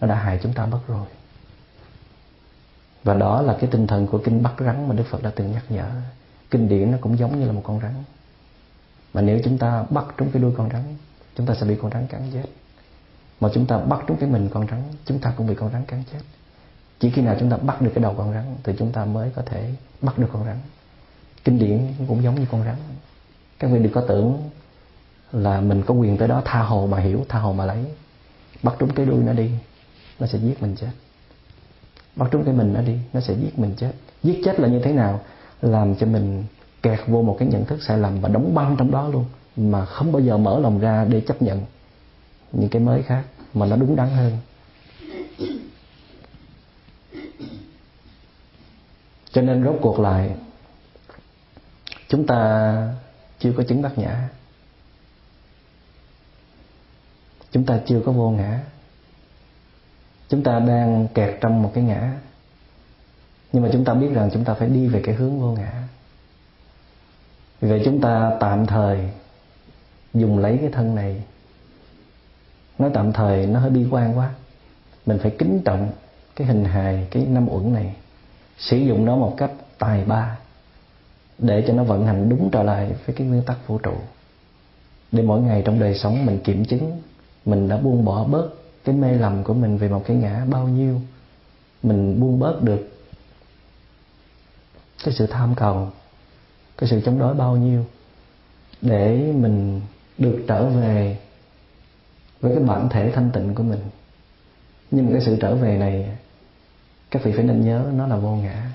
nó đã hại chúng ta mất rồi và đó là cái tinh thần của kinh bắt rắn mà Đức Phật đã từng nhắc nhở. Kinh điển nó cũng giống như là một con rắn. Mà nếu chúng ta bắt trúng cái đuôi con rắn, chúng ta sẽ bị con rắn cắn chết. Mà chúng ta bắt trúng cái mình con rắn, chúng ta cũng bị con rắn cắn chết. Chỉ khi nào chúng ta bắt được cái đầu con rắn thì chúng ta mới có thể bắt được con rắn. Kinh điển cũng giống như con rắn. Các vị đừng có tưởng là mình có quyền tới đó tha hồ mà hiểu, tha hồ mà lấy. Bắt trúng cái đuôi nó đi, nó sẽ giết mình chết bắt trúng cái mình nó đi, nó sẽ giết mình chết. Giết chết là như thế nào? Làm cho mình kẹt vô một cái nhận thức sai lầm và đóng băng trong đó luôn, mà không bao giờ mở lòng ra để chấp nhận những cái mới khác mà nó đúng đắn hơn. Cho nên rốt cuộc lại, chúng ta chưa có chứng bát nhã. Chúng ta chưa có vô ngã chúng ta đang kẹt trong một cái ngã. Nhưng mà chúng ta biết rằng chúng ta phải đi về cái hướng vô ngã. Vì vậy chúng ta tạm thời dùng lấy cái thân này. Nói tạm thời, nó hơi bi quan quá. Mình phải kính trọng cái hình hài, cái năm uẩn này. Sử dụng nó một cách tài ba để cho nó vận hành đúng trở lại với cái nguyên tắc vũ trụ. Để mỗi ngày trong đời sống mình kiểm chứng, mình đã buông bỏ bớt cái mê lầm của mình về một cái ngã bao nhiêu, mình buông bớt được cái sự tham cầu, cái sự chống đối bao nhiêu để mình được trở về với cái bản thể thanh tịnh của mình. Nhưng mà cái sự trở về này, các vị phải nên nhớ nó là vô ngã.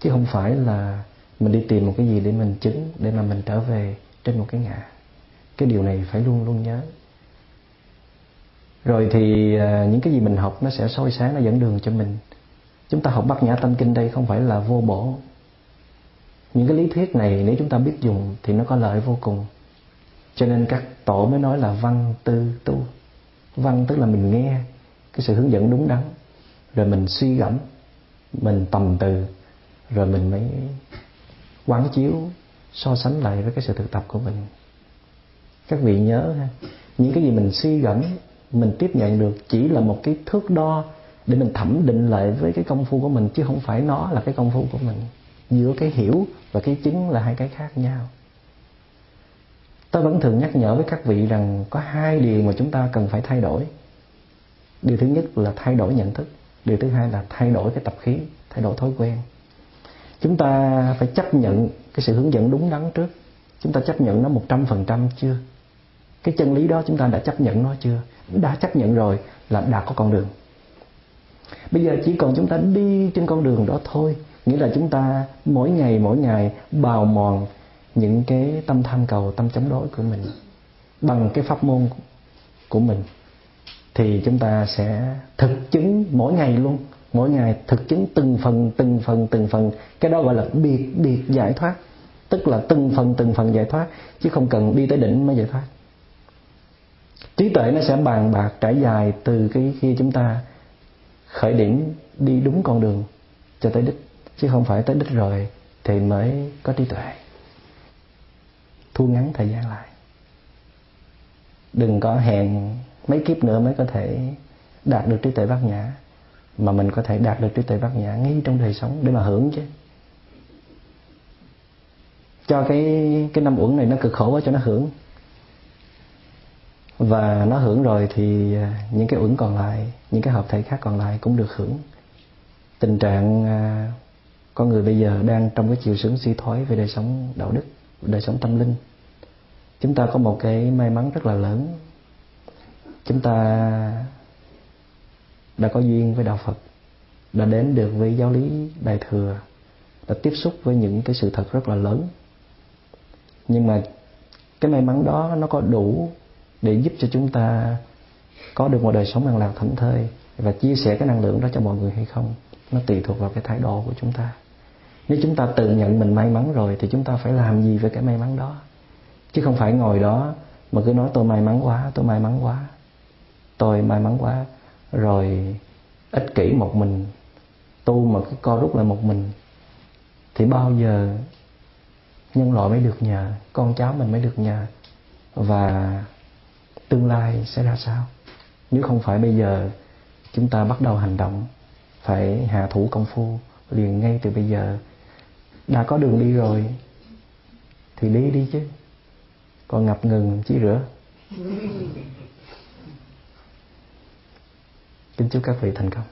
Chứ không phải là mình đi tìm một cái gì để mình chứng, để mà mình trở về trên một cái ngã. Cái điều này phải luôn luôn nhớ rồi thì à, những cái gì mình học nó sẽ soi sáng, nó dẫn đường cho mình. Chúng ta học bát nhã tâm kinh đây không phải là vô bổ. Những cái lý thuyết này nếu chúng ta biết dùng thì nó có lợi vô cùng. Cho nên các tổ mới nói là văn tư tu. Văn tức là mình nghe, cái sự hướng dẫn đúng đắn. Rồi mình suy gẫm, mình tầm từ, rồi mình mới quán chiếu, so sánh lại với cái sự thực tập của mình. Các vị nhớ ha, những cái gì mình suy gẫm mình tiếp nhận được chỉ là một cái thước đo để mình thẩm định lại với cái công phu của mình, chứ không phải nó là cái công phu của mình. Giữa cái hiểu và cái chứng là hai cái khác nhau. Tôi vẫn thường nhắc nhở với các vị rằng có hai điều mà chúng ta cần phải thay đổi. Điều thứ nhất là thay đổi nhận thức. Điều thứ hai là thay đổi cái tập khí, thay đổi thói quen. Chúng ta phải chấp nhận cái sự hướng dẫn đúng đắn trước. Chúng ta chấp nhận nó một trăm phần trăm chưa? Cái chân lý đó chúng ta đã chấp nhận nó chưa? Đã chấp nhận rồi là đã có con đường. Bây giờ chỉ còn chúng ta đi trên con đường đó thôi. Nghĩa là chúng ta mỗi ngày mỗi ngày bào mòn những cái tâm tham cầu, tâm chống đối của mình bằng cái pháp môn của mình, thì chúng ta sẽ thực chứng mỗi ngày luôn. Mỗi ngày thực chứng từng phần từng phần từng phần. Cái đó gọi là biệt biệt giải thoát. Tức là từng phần từng phần giải thoát. Chứ không cần đi tới đỉnh mới giải thoát trí tuệ nó sẽ bàn bạc trải dài từ cái khi chúng ta khởi điểm đi đúng con đường cho tới đích, chứ không phải tới đích rồi thì mới có trí tuệ. Thu ngắn thời gian lại. Đừng có hẹn mấy kiếp nữa mới có thể đạt được trí tuệ bát nhã, mà mình có thể đạt được trí tuệ bát nhã ngay trong đời sống để mà hưởng chứ. Cho cái cái năm uẩn này nó cực khổ quá cho nó hưởng và nó hưởng rồi thì à, những cái uẩn còn lại, những cái hợp thể khác còn lại cũng được hưởng. Tình trạng à, con người bây giờ đang trong cái chiều hướng suy thoái về đời sống đạo đức, đời sống tâm linh. Chúng ta có một cái may mắn rất là lớn. Chúng ta đã có duyên với đạo Phật, đã đến được với giáo lý đại thừa, đã tiếp xúc với những cái sự thật rất là lớn. Nhưng mà cái may mắn đó nó có đủ để giúp cho chúng ta có được một đời sống an lạc thảnh thơi và chia sẻ cái năng lượng đó cho mọi người hay không, nó tùy thuộc vào cái thái độ của chúng ta. Nếu chúng ta tự nhận mình may mắn rồi thì chúng ta phải làm gì với cái may mắn đó? Chứ không phải ngồi đó mà cứ nói, tôi may mắn quá, tôi may mắn quá, tôi may mắn quá. Rồi ích kỷ một mình, tu mà cứ co rút lại một mình, thì bao giờ nhân loại mới được nhờ, con cháu mình mới được nhờ? Và tương lai sẽ ra sao? Nếu không phải bây giờ chúng ta bắt đầu hành động phải hạ thủ công phu liền ngay từ bây giờ. Đã có đường đi rồi thì đi đi chứ. Còn ngập ngừng chỉ rửa. Kính chúc các vị thành công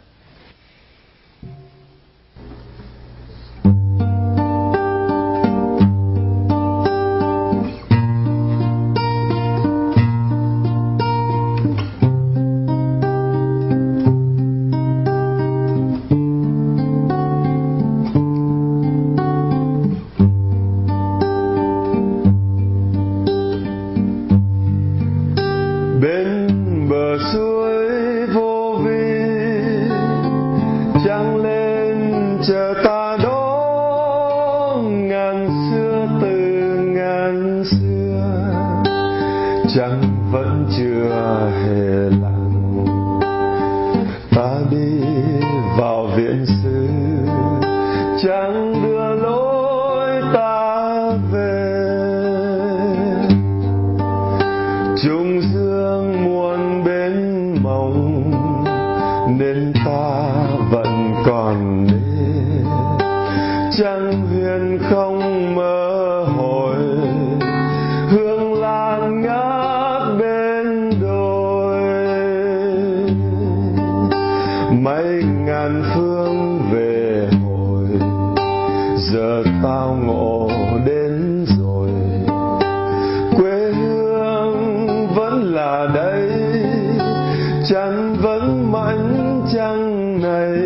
chắn vẫn mãnh trăng này.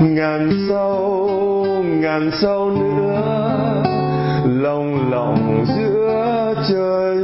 Ngàn sâu ngàn sâu nữa lòng lòng giữa trời